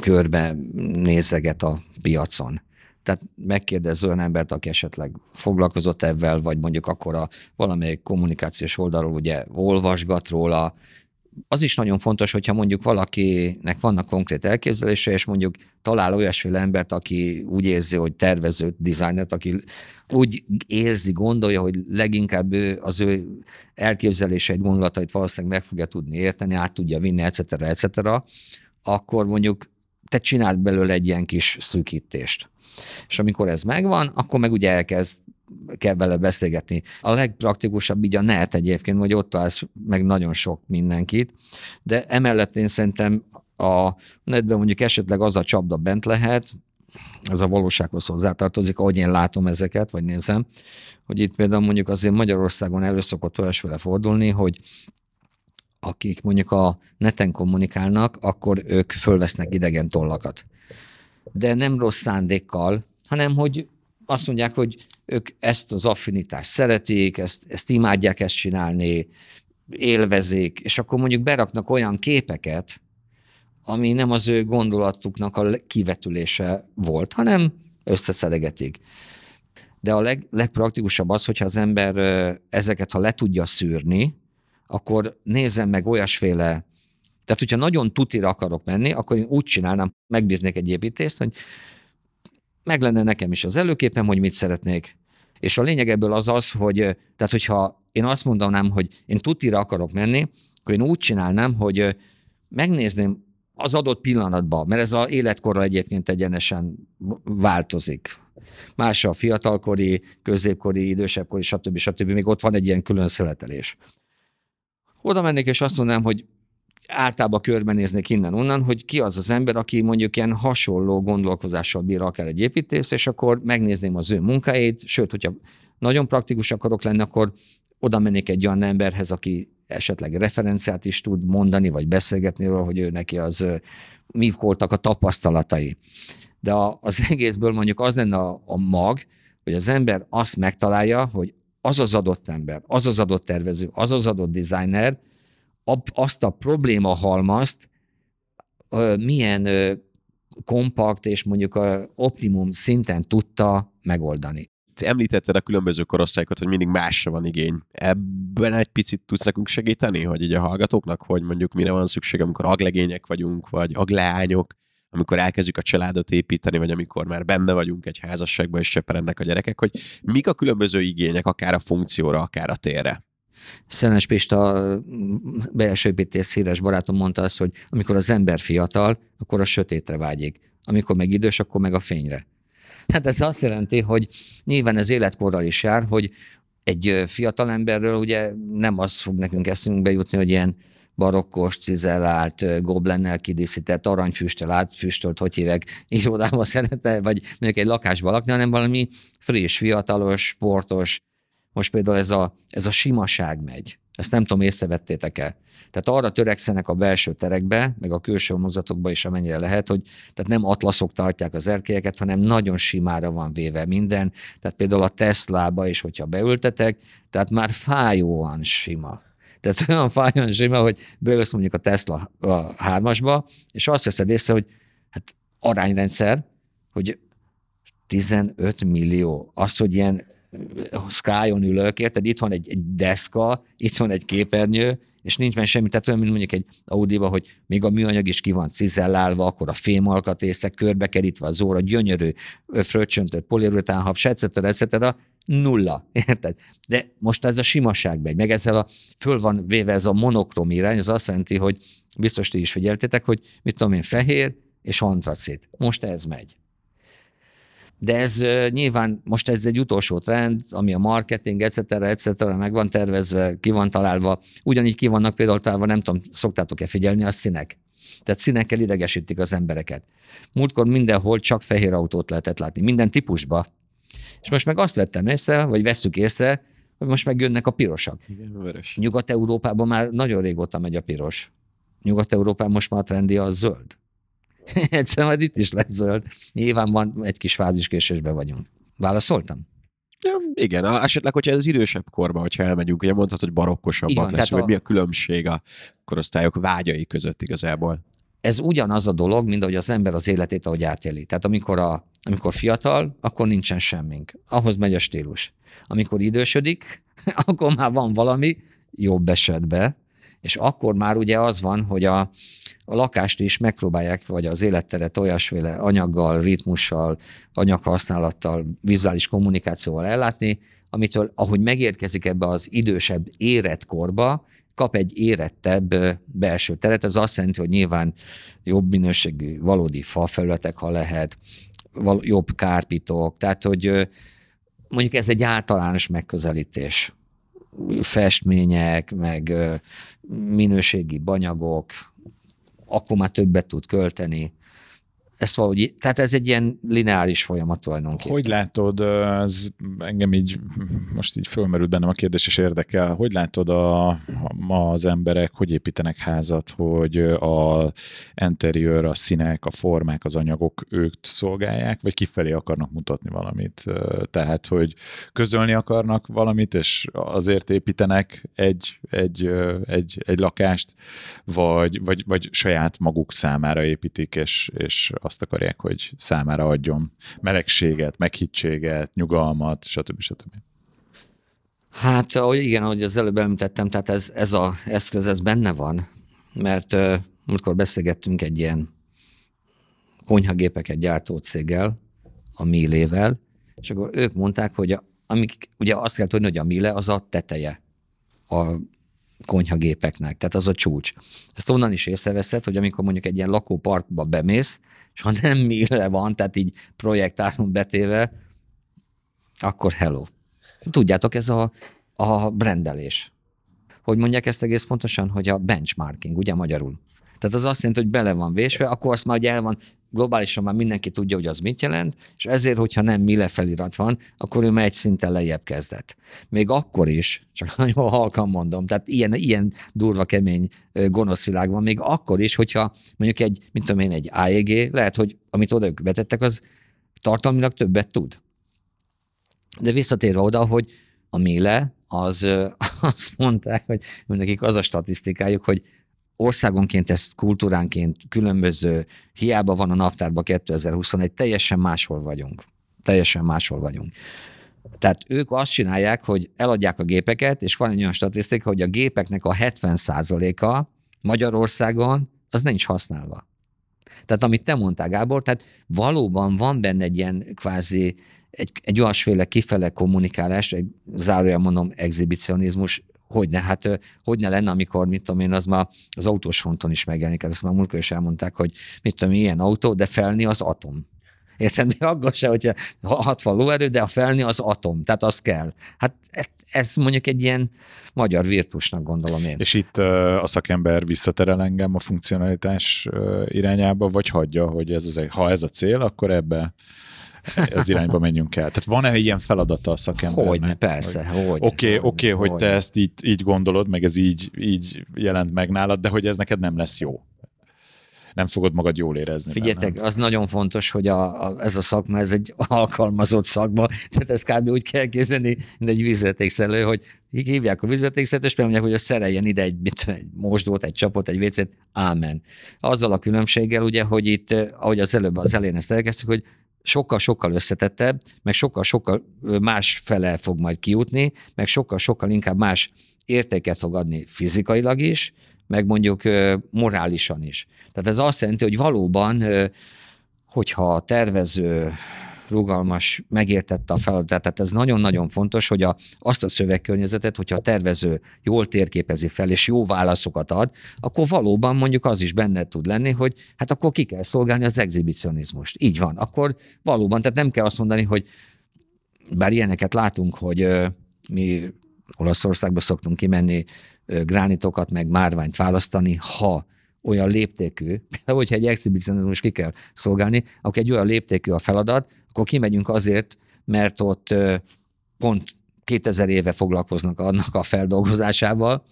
körbe nézeget a piacon. Tehát megkérdez olyan embert, aki esetleg foglalkozott ebben, vagy mondjuk akkor a valamelyik kommunikációs oldalról ugye olvasgat róla, az is nagyon fontos, hogyha mondjuk valakinek vannak konkrét elképzelése, és mondjuk talál olyasféle embert, aki úgy érzi, hogy tervező dizájnert, aki úgy érzi, gondolja, hogy leginkább ő, az ő elképzeléseit, gondolatait valószínűleg meg fogja tudni érteni, át tudja vinni, etc., etc., akkor mondjuk te csináld belőle egy ilyen kis szűkítést. És amikor ez megvan, akkor meg ugye elkezd kell vele beszélgetni. A legpraktikusabb így a net egyébként, hogy ott találsz meg nagyon sok mindenkit, de emellett én szerintem a netben mondjuk esetleg az a csapda bent lehet, ez a valósághoz hozzátartozik, ahogy én látom ezeket, vagy nézem, hogy itt például mondjuk azért Magyarországon elő szokott olyasféle fordulni, hogy akik mondjuk a neten kommunikálnak, akkor ők fölvesznek idegen tollakat. De nem rossz szándékkal, hanem hogy azt mondják, hogy ők ezt az affinitást szeretik, ezt, ezt imádják ezt csinálni, élvezik, és akkor mondjuk beraknak olyan képeket, ami nem az ő gondolatuknak a kivetülése volt, hanem összeszedegetik. De a leg, legpraktikusabb az, hogyha az ember ezeket, ha le tudja szűrni, akkor nézem meg olyasféle, tehát hogyha nagyon tutira akarok menni, akkor én úgy csinálnám, megbíznék egy építést, hogy meg lenne nekem is az előképem, hogy mit szeretnék. És a lényeg ebből az az, hogy tehát hogyha én azt mondanám, hogy én tutira akarok menni, akkor én úgy csinálnám, hogy megnézném az adott pillanatban, mert ez az életkorra egyébként egyenesen változik. Más a fiatalkori, középkori, idősebbkori, stb. stb. Még ott van egy ilyen külön szeletelés. Oda mennék, és azt mondanám, hogy általában körbenéznék innen-onnan, hogy ki az az ember, aki mondjuk ilyen hasonló gondolkozással bír akár egy építész, és akkor megnézném az ő munkáit, sőt, hogyha nagyon praktikus akarok lenni, akkor oda mennék egy olyan emberhez, aki esetleg referenciát is tud mondani, vagy beszélgetni róla, hogy ő neki az mi voltak a tapasztalatai. De a, az egészből mondjuk az lenne a, a mag, hogy az ember azt megtalálja, hogy az az adott ember, az az adott tervező, az az adott designer, azt a probléma halmazt milyen kompakt és mondjuk a optimum szinten tudta megoldani. Említetted a különböző korosztályokat, hogy mindig másra van igény. Ebben egy picit tudsz nekünk segíteni, hogy így a hallgatóknak, hogy mondjuk mire van szükség, amikor aglegények vagyunk, vagy agleányok, amikor elkezdjük a családot építeni, vagy amikor már benne vagyunk egy házasságban, és cseperennek a gyerekek, hogy mik a különböző igények, akár a funkcióra, akár a térre. Szenes Pista belső építész híres barátom mondta azt, hogy amikor az ember fiatal, akkor a sötétre vágyik. Amikor meg idős, akkor meg a fényre. Hát ez azt jelenti, hogy nyilván ez életkorral is jár, hogy egy fiatal emberről ugye nem az fog nekünk eszünkbe jutni, hogy ilyen barokkos, cizellált, goblennel kidíszített, aranyfüsttel átfüstölt, hogy hívek, irodában szeretne, vagy mondjuk egy lakásban lakni, hanem valami friss, fiatalos, sportos. Most például ez a, ez a simaság megy. Ezt nem tudom, észrevettétek-e. Tehát arra törekszenek a belső terekbe, meg a külső mozatokba is, amennyire lehet, hogy tehát nem atlaszok tartják az erkélyeket, hanem nagyon simára van véve minden. Tehát például a Teslába is, hogyha beültetek, tehát már fájóan sima. Tehát olyan fájón sima, hogy beülsz mondjuk a Tesla a hármasba, és azt veszed észre, hogy hát arányrendszer, hogy 15 millió, az, hogy ilyen Skyon ülök, érted? Itt van egy, egy deszka, itt van egy képernyő, és nincs benne semmi, tehát olyan, mint mondjuk egy Audi-ba, hogy még a műanyag is ki van cizellálva, akkor a fémalkatrészek körbekerítve az óra, gyönyörű, fröccsöntött poliuretánhaps, etc. etc. Nulla, érted? De most ez a simaság megy, meg ezzel a, föl van véve ez a monokrom irány, ez azt jelenti, hogy biztos ti is figyeltétek, hogy mit tudom én, fehér és antracit. Most ez megy. De ez nyilván most ez egy utolsó trend, ami a marketing, etc., etc. meg van tervezve, ki van találva. Ugyanígy ki vannak például találva, nem tudom, szoktátok-e figyelni a színek. Tehát színekkel idegesítik az embereket. Múltkor mindenhol csak fehér autót lehetett látni, minden típusba. És most meg azt vettem észre, vagy vesszük észre, hogy most meg jönnek a pirosak. Igen, Nyugat-Európában már nagyon régóta megy a piros. Nyugat-Európában most már a trendi a zöld. Egyszer majd itt is lesz zöld. Nyilván van egy kis fáziskésésben vagyunk. Válaszoltam? Ja, igen, esetleg, hogyha ez idősebb korban, hogyha elmegyünk, ugye mondtad, hogy barokkosabbak lesz, hogy a... mi a különbség a korosztályok vágyai között igazából. Ez ugyanaz a dolog, mint ahogy az ember az életét, ahogy átéli. Tehát amikor, a, amikor fiatal, akkor nincsen semmink. Ahhoz megy a stílus. Amikor idősödik, akkor már van valami, jobb esetben, és akkor már ugye az van, hogy a, a lakást is megpróbálják, vagy az életteret olyasféle anyaggal, ritmussal, anyaghasználattal, vizuális kommunikációval ellátni, amitől, ahogy megérkezik ebbe az idősebb érett korba, kap egy érettebb belső teret. Ez azt jelenti, hogy nyilván jobb minőségű valódi fafelületek, ha lehet, jobb kárpitok, tehát hogy mondjuk ez egy általános megközelítés. Festmények, meg minőségi banyagok, akkor már többet tud költeni. Ezt valahogy, tehát ez egy ilyen lineáris folyamat tulajdonképpen. Hogy látod, ez engem így most így fölmerült bennem a kérdés, és érdekel, hogy látod a, a, ma az emberek, hogy építenek házat, hogy a interiőr, a színek, a formák, az anyagok őt szolgálják, vagy kifelé akarnak mutatni valamit? Tehát, hogy közölni akarnak valamit, és azért építenek egy, egy, egy, egy lakást, vagy, vagy, vagy saját maguk számára építik, és, és azt akarják, hogy számára adjon melegséget, meghittséget, nyugalmat, stb. stb. Hát igen, ahogy az előbb említettem, tehát ez, ez az eszköz, ez benne van, mert uh, amikor beszélgettünk egy ilyen konyhagépeket gyártó céggel, a Milével, és akkor ők mondták, hogy a, amik, ugye azt kell tudni, hogy a Mile az a teteje a konyhagépeknek, tehát az a csúcs. Ezt onnan is észreveszed, hogy amikor mondjuk egy ilyen lakóparkba bemész, és ha nem Mile van, tehát így projektálunk betéve, akkor hello. Tudjátok, ez a, a brendelés. Hogy mondják ezt egész pontosan, hogy a benchmarking, ugye magyarul. Tehát az azt jelenti, hogy bele van vésve, akkor azt már, hogy el van, globálisan már mindenki tudja, hogy az mit jelent, és ezért, hogyha nem mile felirat van, akkor ő már egy szinten lejjebb kezdett. Még akkor is, csak nagyon halkan mondom, tehát ilyen, ilyen durva, kemény, gonosz világ van, még akkor is, hogyha mondjuk egy, mint tudom én, egy AEG, lehet, hogy amit oda betettek, az tartalmilag többet tud. De visszatérve oda, hogy a Mile, az azt mondták, hogy nekik az a statisztikájuk, hogy országonként ez kultúránként különböző, hiába van a naptárban 2021, teljesen máshol vagyunk. Teljesen máshol vagyunk. Tehát ők azt csinálják, hogy eladják a gépeket, és van egy olyan statisztika, hogy a gépeknek a 70%-a Magyarországon az nincs használva. Tehát amit te mondtál, Gábor, tehát valóban van benne egy ilyen kvázi egy, egy olyasféle kifele kommunikálás, egy zárójel mondom exhibicionizmus, hogy ne, hát hogy ne lenne, amikor, mit tudom én, az már az autós fronton is megjelenik. Hát ezt már múltkor is elmondták, hogy mit tudom, ilyen autó, de felni az atom. Érted? Még akkor se, hogyha 60 lóerő, de a felni az atom, tehát az kell. Hát ez mondjuk egy ilyen magyar virtusnak gondolom én. És itt a szakember visszaterel engem a funkcionalitás irányába, vagy hagyja, hogy ez az, ha ez a cél, akkor ebbe az irányba menjünk el. Tehát van-e ilyen feladata a szakembernek? Hogyne, persze, hogy. Oké, okay, oké, okay, hogy te ezt így, így gondolod, meg ez így, így jelent meg nálad, de hogy ez neked nem lesz jó nem fogod magad jól érezni. Figyeljetek, benne. az nagyon fontos, hogy a, a, ez a szakma, ez egy alkalmazott szakma, tehát ezt kb. úgy kell készíteni, mint egy vízletékszelő, hogy hívják a vízletékszelőt, és mondják, hogy a szereljen ide egy, egy mosdót, egy csapot, egy vécét, ámen. Azzal a különbséggel, ugye, hogy itt, ahogy az előbb az elején ezt elkezdtük, hogy sokkal-sokkal összetettebb, meg sokkal-sokkal más fele fog majd kijutni, meg sokkal-sokkal inkább más értéket fog adni fizikailag is, meg mondjuk morálisan is. Tehát ez azt jelenti, hogy valóban, hogyha a tervező rugalmas, megértette a feladatot. Tehát ez nagyon-nagyon fontos, hogy a, azt a szövegkörnyezetet, hogyha a tervező jól térképezi fel, és jó válaszokat ad, akkor valóban mondjuk az is benne tud lenni, hogy hát akkor ki kell szolgálni az exhibicionizmust. Így van. Akkor valóban, tehát nem kell azt mondani, hogy bár ilyeneket látunk, hogy mi Olaszországba szoktunk kimenni gránitokat, meg márványt választani, ha olyan léptékű, hogyha egy exhibicionizmus ki kell szolgálni, akkor egy olyan léptékű a feladat, akkor kimegyünk azért, mert ott pont 2000 éve foglalkoznak annak a feldolgozásával,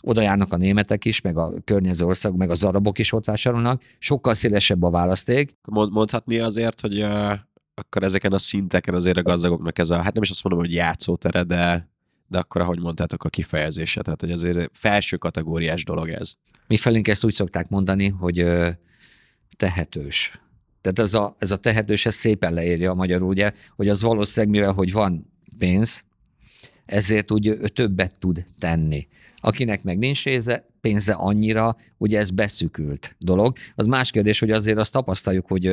oda járnak a németek is, meg a környező országok, meg az arabok is ott vásárolnak, sokkal szélesebb a választék. Mondhatni azért, hogy akkor ezeken a szinteken azért a gazdagoknak ez a, hát nem is azt mondom, hogy játszótere, de, de akkor, ahogy mondtátok, a kifejezése, tehát hogy azért felső kategóriás dolog ez. Mi felénk ezt úgy szokták mondani, hogy tehetős. Tehát ez a, ez a tehetős, ez szépen leírja a magyarul, ugye, hogy az valószínűleg, mivel hogy van pénz, ezért úgy többet tud tenni. Akinek meg nincs része, pénze annyira, ugye ez beszükült dolog. Az más kérdés, hogy azért azt tapasztaljuk, hogy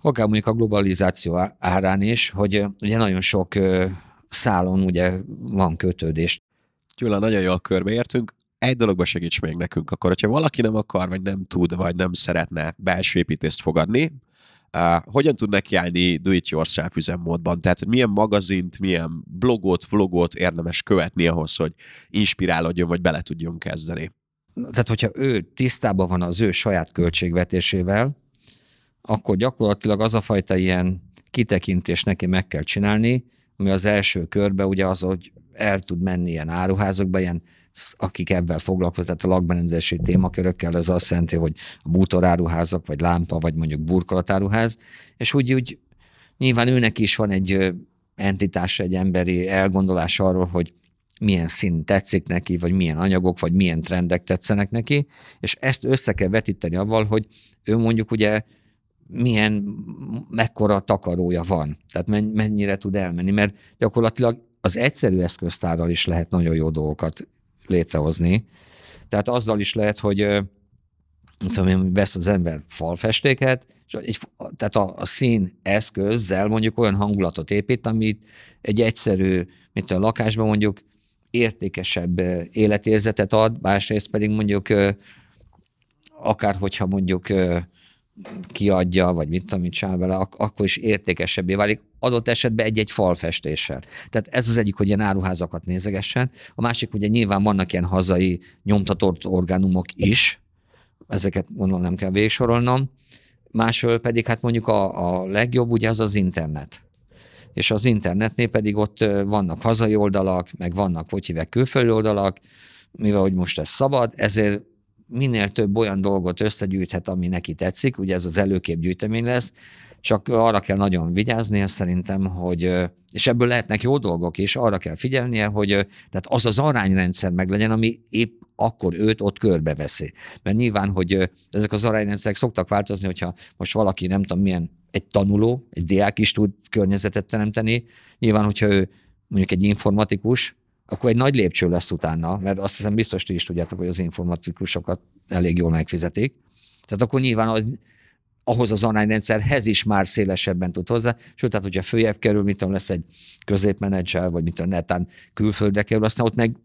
akár mondjuk a globalizáció árán is, hogy ugye nagyon sok szálon ugye van kötődés. Gyula, nagyon jól körbeértünk egy dologba segíts még nekünk, akkor, hogyha valaki nem akar, vagy nem tud, vagy nem szeretne belső építést fogadni, Uh, hogyan tud nekiállni do-it-yourself üzemmódban? Tehát hogy milyen magazint, milyen blogot, vlogot érdemes követni ahhoz, hogy inspirálódjon, vagy bele tudjon kezdeni? Tehát, hogyha ő tisztában van az ő saját költségvetésével, akkor gyakorlatilag az a fajta ilyen kitekintés neki meg kell csinálni, ami az első körbe ugye az, hogy el tud menni ilyen áruházakba, ilyen akik ebben foglalkoznak, tehát a lakberendezési témakörökkel, ez azt jelenti, hogy a bútoráruházak, vagy lámpa, vagy mondjuk burkolatáruház, és úgy, úgy nyilván őnek is van egy entitás, egy emberi elgondolás arról, hogy milyen szín tetszik neki, vagy milyen anyagok, vagy milyen trendek tetszenek neki, és ezt össze kell vetíteni avval, hogy ő mondjuk ugye milyen, mekkora takarója van, tehát mennyire tud elmenni, mert gyakorlatilag az egyszerű eszköztárral is lehet nagyon jó dolgokat létrehozni. Tehát azzal is lehet, hogy tudom vesz az ember falfestéket, és egy, tehát a, a szín eszközzel mondjuk olyan hangulatot épít, amit egy egyszerű, mint a lakásban mondjuk értékesebb életérzetet ad, másrészt pedig mondjuk akár hogyha mondjuk kiadja, vagy mit tudom, mit csinál vele, ak- akkor is értékesebbé válik, adott esetben egy-egy falfestéssel. Tehát ez az egyik, hogy ilyen áruházakat nézegessen. A másik, ugye nyilván vannak ilyen hazai nyomtatott orgánumok is, ezeket gondolom nem kell végsorolnom. Másról pedig hát mondjuk a, a legjobb ugye az az internet. És az internetnél pedig ott vannak hazai oldalak, meg vannak, hogy hívják, külföldi oldalak, mivel hogy most ez szabad, ezért minél több olyan dolgot összegyűjthet, ami neki tetszik, ugye ez az előképgyűjtemény lesz, csak arra kell nagyon vigyáznia szerintem, hogy, és ebből lehetnek jó dolgok is, arra kell figyelnie, hogy tehát az az arányrendszer meg legyen, ami épp akkor őt ott körbeveszi. Mert nyilván, hogy ezek az arányrendszerek szoktak változni, hogyha most valaki nem tudom milyen egy tanuló, egy diák is tud környezetet teremteni, nyilván, hogyha ő mondjuk egy informatikus, akkor egy nagy lépcső lesz utána, mert azt hiszem biztos ti is tudjátok, hogy az informatikusokat elég jól megfizetik. Tehát akkor nyilván az, ahhoz az arányrendszerhez is már szélesebben tud hozzá, sőt, tehát hogyha följebb kerül, mit tudom, lesz egy középmenedzser, vagy mit tudom, netán külföldre kerül, aztán ott meg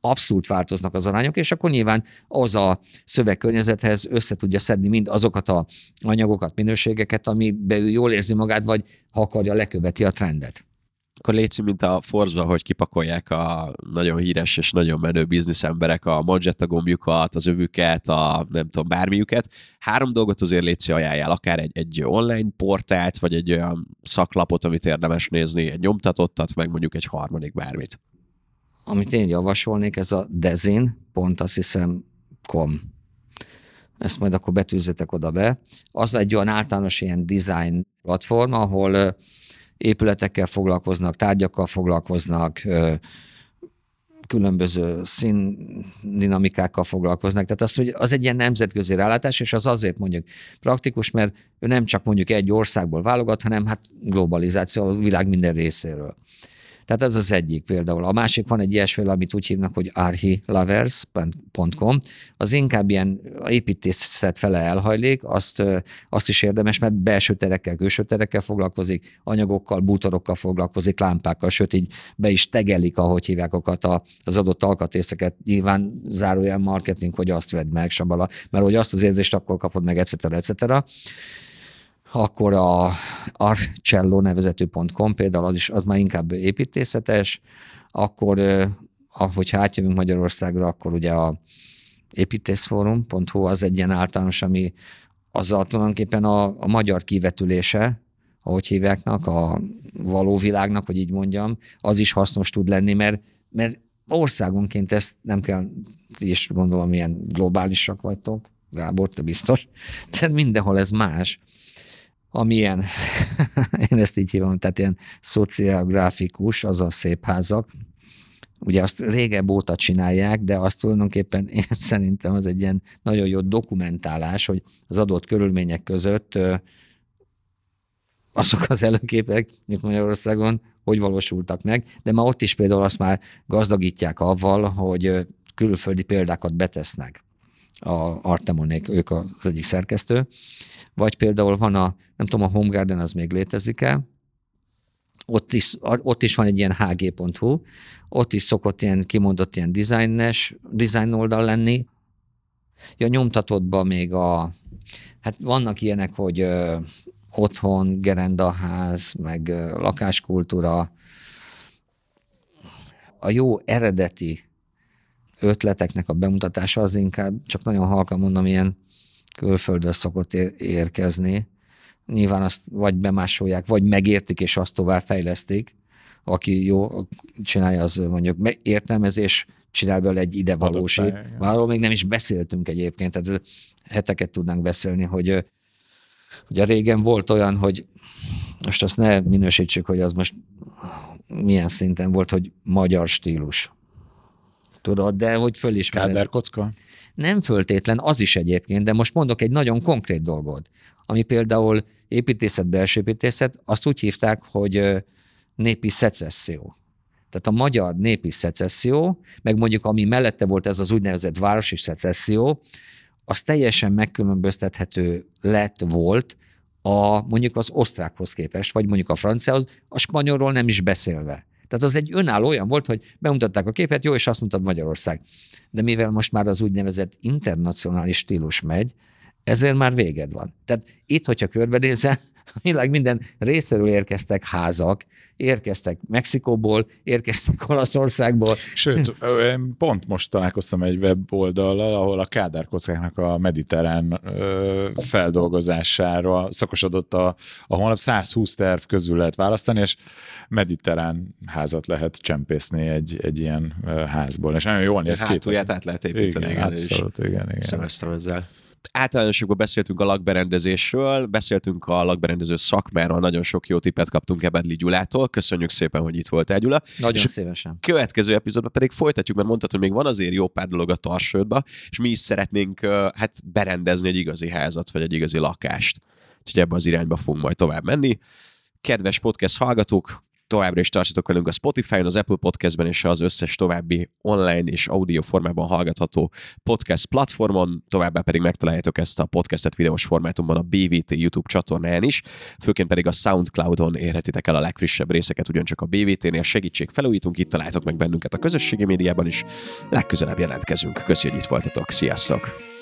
abszolút változnak az arányok, és akkor nyilván az a szövegkörnyezethez össze tudja szedni mind azokat a anyagokat, minőségeket, amiben ő jól érzi magát, vagy ha akarja, leköveti a trendet akkor létszik, mint a force hogy kipakolják a nagyon híres és nagyon menő biznisz emberek a Magetta gombjukat, az övüket, a nem tudom, bármiüket. Három dolgot azért létszi ajánljál, akár egy, egy online portált, vagy egy olyan szaklapot, amit érdemes nézni, egy nyomtatottat, meg mondjuk egy harmadik bármit. Amit én javasolnék, ez a dezin, pont azt hiszem, com. Ezt majd akkor betűzzetek oda be. Az egy olyan általános ilyen design platform, ahol épületekkel foglalkoznak, tárgyakkal foglalkoznak, különböző színdinamikákkal foglalkoznak. Tehát az, hogy az egy ilyen nemzetközi rálátás, és az azért mondjuk praktikus, mert ő nem csak mondjuk egy országból válogat, hanem hát globalizáció a világ minden részéről. Tehát ez az egyik például. A másik van egy ilyesmi, amit úgy hívnak, hogy archilovers.com. Az inkább ilyen építészet fele elhajlik, azt, azt is érdemes, mert belső terekkel, külső terekkel foglalkozik, anyagokkal, bútorokkal foglalkozik, lámpákkal, sőt így be is tegelik, ahogy hívják okat az adott alkatrészeket. Nyilván zárójel marketing, hogy azt vedd meg, sabala, mert hogy azt az érzést akkor kapod meg, etc. etc akkor a arcello nevezető.com például az, is, az már inkább építészetes, akkor ahogy átjövünk Magyarországra, akkor ugye a építészforum.hu az egy ilyen általános, ami az a, tulajdonképpen a, a magyar kivetülése, ahogy hívjáknak, a való világnak, hogy így mondjam, az is hasznos tud lenni, mert, mert országonként ezt nem kell, és gondolom, ilyen globálisak vagytok, Gábor, te biztos, tehát mindenhol ez más amilyen, én ezt így hívom, tehát ilyen szociográfikus, az a szép házak, ugye azt régebb óta csinálják, de azt tulajdonképpen én szerintem az egy ilyen nagyon jó dokumentálás, hogy az adott körülmények között azok az előképek, mint Magyarországon, hogy valósultak meg, de ma ott is például azt már gazdagítják avval, hogy külföldi példákat betesznek. A Artemonék, ők az egyik szerkesztő, vagy például van a, nem tudom, a Home Garden az még létezik-e, ott is, ott is van egy ilyen hg.hu, ott is szokott ilyen kimondott ilyen designes, design oldal lenni. Ja, nyomtatottban még a, hát vannak ilyenek, hogy ö, otthon, gerendaház, meg ö, lakáskultúra, a jó eredeti ötleteknek a bemutatása az inkább, csak nagyon halkan mondom, ilyen külföldről szokott érkezni, nyilván azt vagy bemásolják, vagy megértik, és azt tovább fejlesztik. Aki jó csinálja, az mondjuk értelmezés, csinál belőle egy ide valósít. Arról még nem is beszéltünk egyébként, tehát heteket tudnánk beszélni, hogy ugye régen volt olyan, hogy most azt ne minősítsük, hogy az most milyen szinten volt, hogy magyar stílus. Tudod, de hogy fölismered. Káderkocka? Nem föltétlen, az is egyébként, de most mondok egy nagyon konkrét dolgot, ami például építészet, belső építészet, azt úgy hívták, hogy népi szecesszió. Tehát a magyar népi szecesszió, meg mondjuk ami mellette volt ez az úgynevezett városi szecesszió, az teljesen megkülönböztethető lett volt a mondjuk az osztrákhoz képest, vagy mondjuk a franciához, a spanyolról nem is beszélve. Tehát az egy önálló olyan volt, hogy bemutatták a képet, jó, és azt mondtad Magyarország. De mivel most már az úgynevezett internacionális stílus megy, ezért már véged van. Tehát itt, hogyha körbenézel, a világ minden részéről érkeztek házak, érkeztek Mexikóból, érkeztek Olaszországból. Sőt, pont most találkoztam egy weboldallal, ahol a kádárkockáknak a mediterrán feldolgozására szakosodott a, a honlap, 120 terv közül lehet választani, és mediterrán házat lehet csempészni egy, egy ilyen házból, és nagyon jól néz ki. Hátulját át lehet építeni. Igen, igen abszolút, igen, igen. Szemeztem ezzel általánosságban beszéltünk a lakberendezésről, beszéltünk a lakberendező szakmáról, nagyon sok jó tippet kaptunk Ebedli Gyulától. Köszönjük szépen, hogy itt voltál, Gyula. Nagyon és szívesen. Következő epizódban pedig folytatjuk, mert mondtad, hogy még van azért jó pár dolog a tarsődbe, és mi is szeretnénk hát berendezni egy igazi házat, vagy egy igazi lakást. Úgyhogy ebbe az irányba fogunk majd tovább menni. Kedves podcast hallgatók, továbbra is tartsatok velünk a Spotify-on, az Apple Podcastben és az összes további online és audio formában hallgatható podcast platformon, továbbá pedig megtaláljátok ezt a podcastet videós formátumban a BVT YouTube csatornán is, főként pedig a Soundcloudon érhetitek el a legfrissebb részeket, ugyancsak a BVT-nél segítség felújítunk, itt találtok meg bennünket a közösségi médiában is, legközelebb jelentkezünk. Köszönjük, hogy itt voltatok, sziasztok!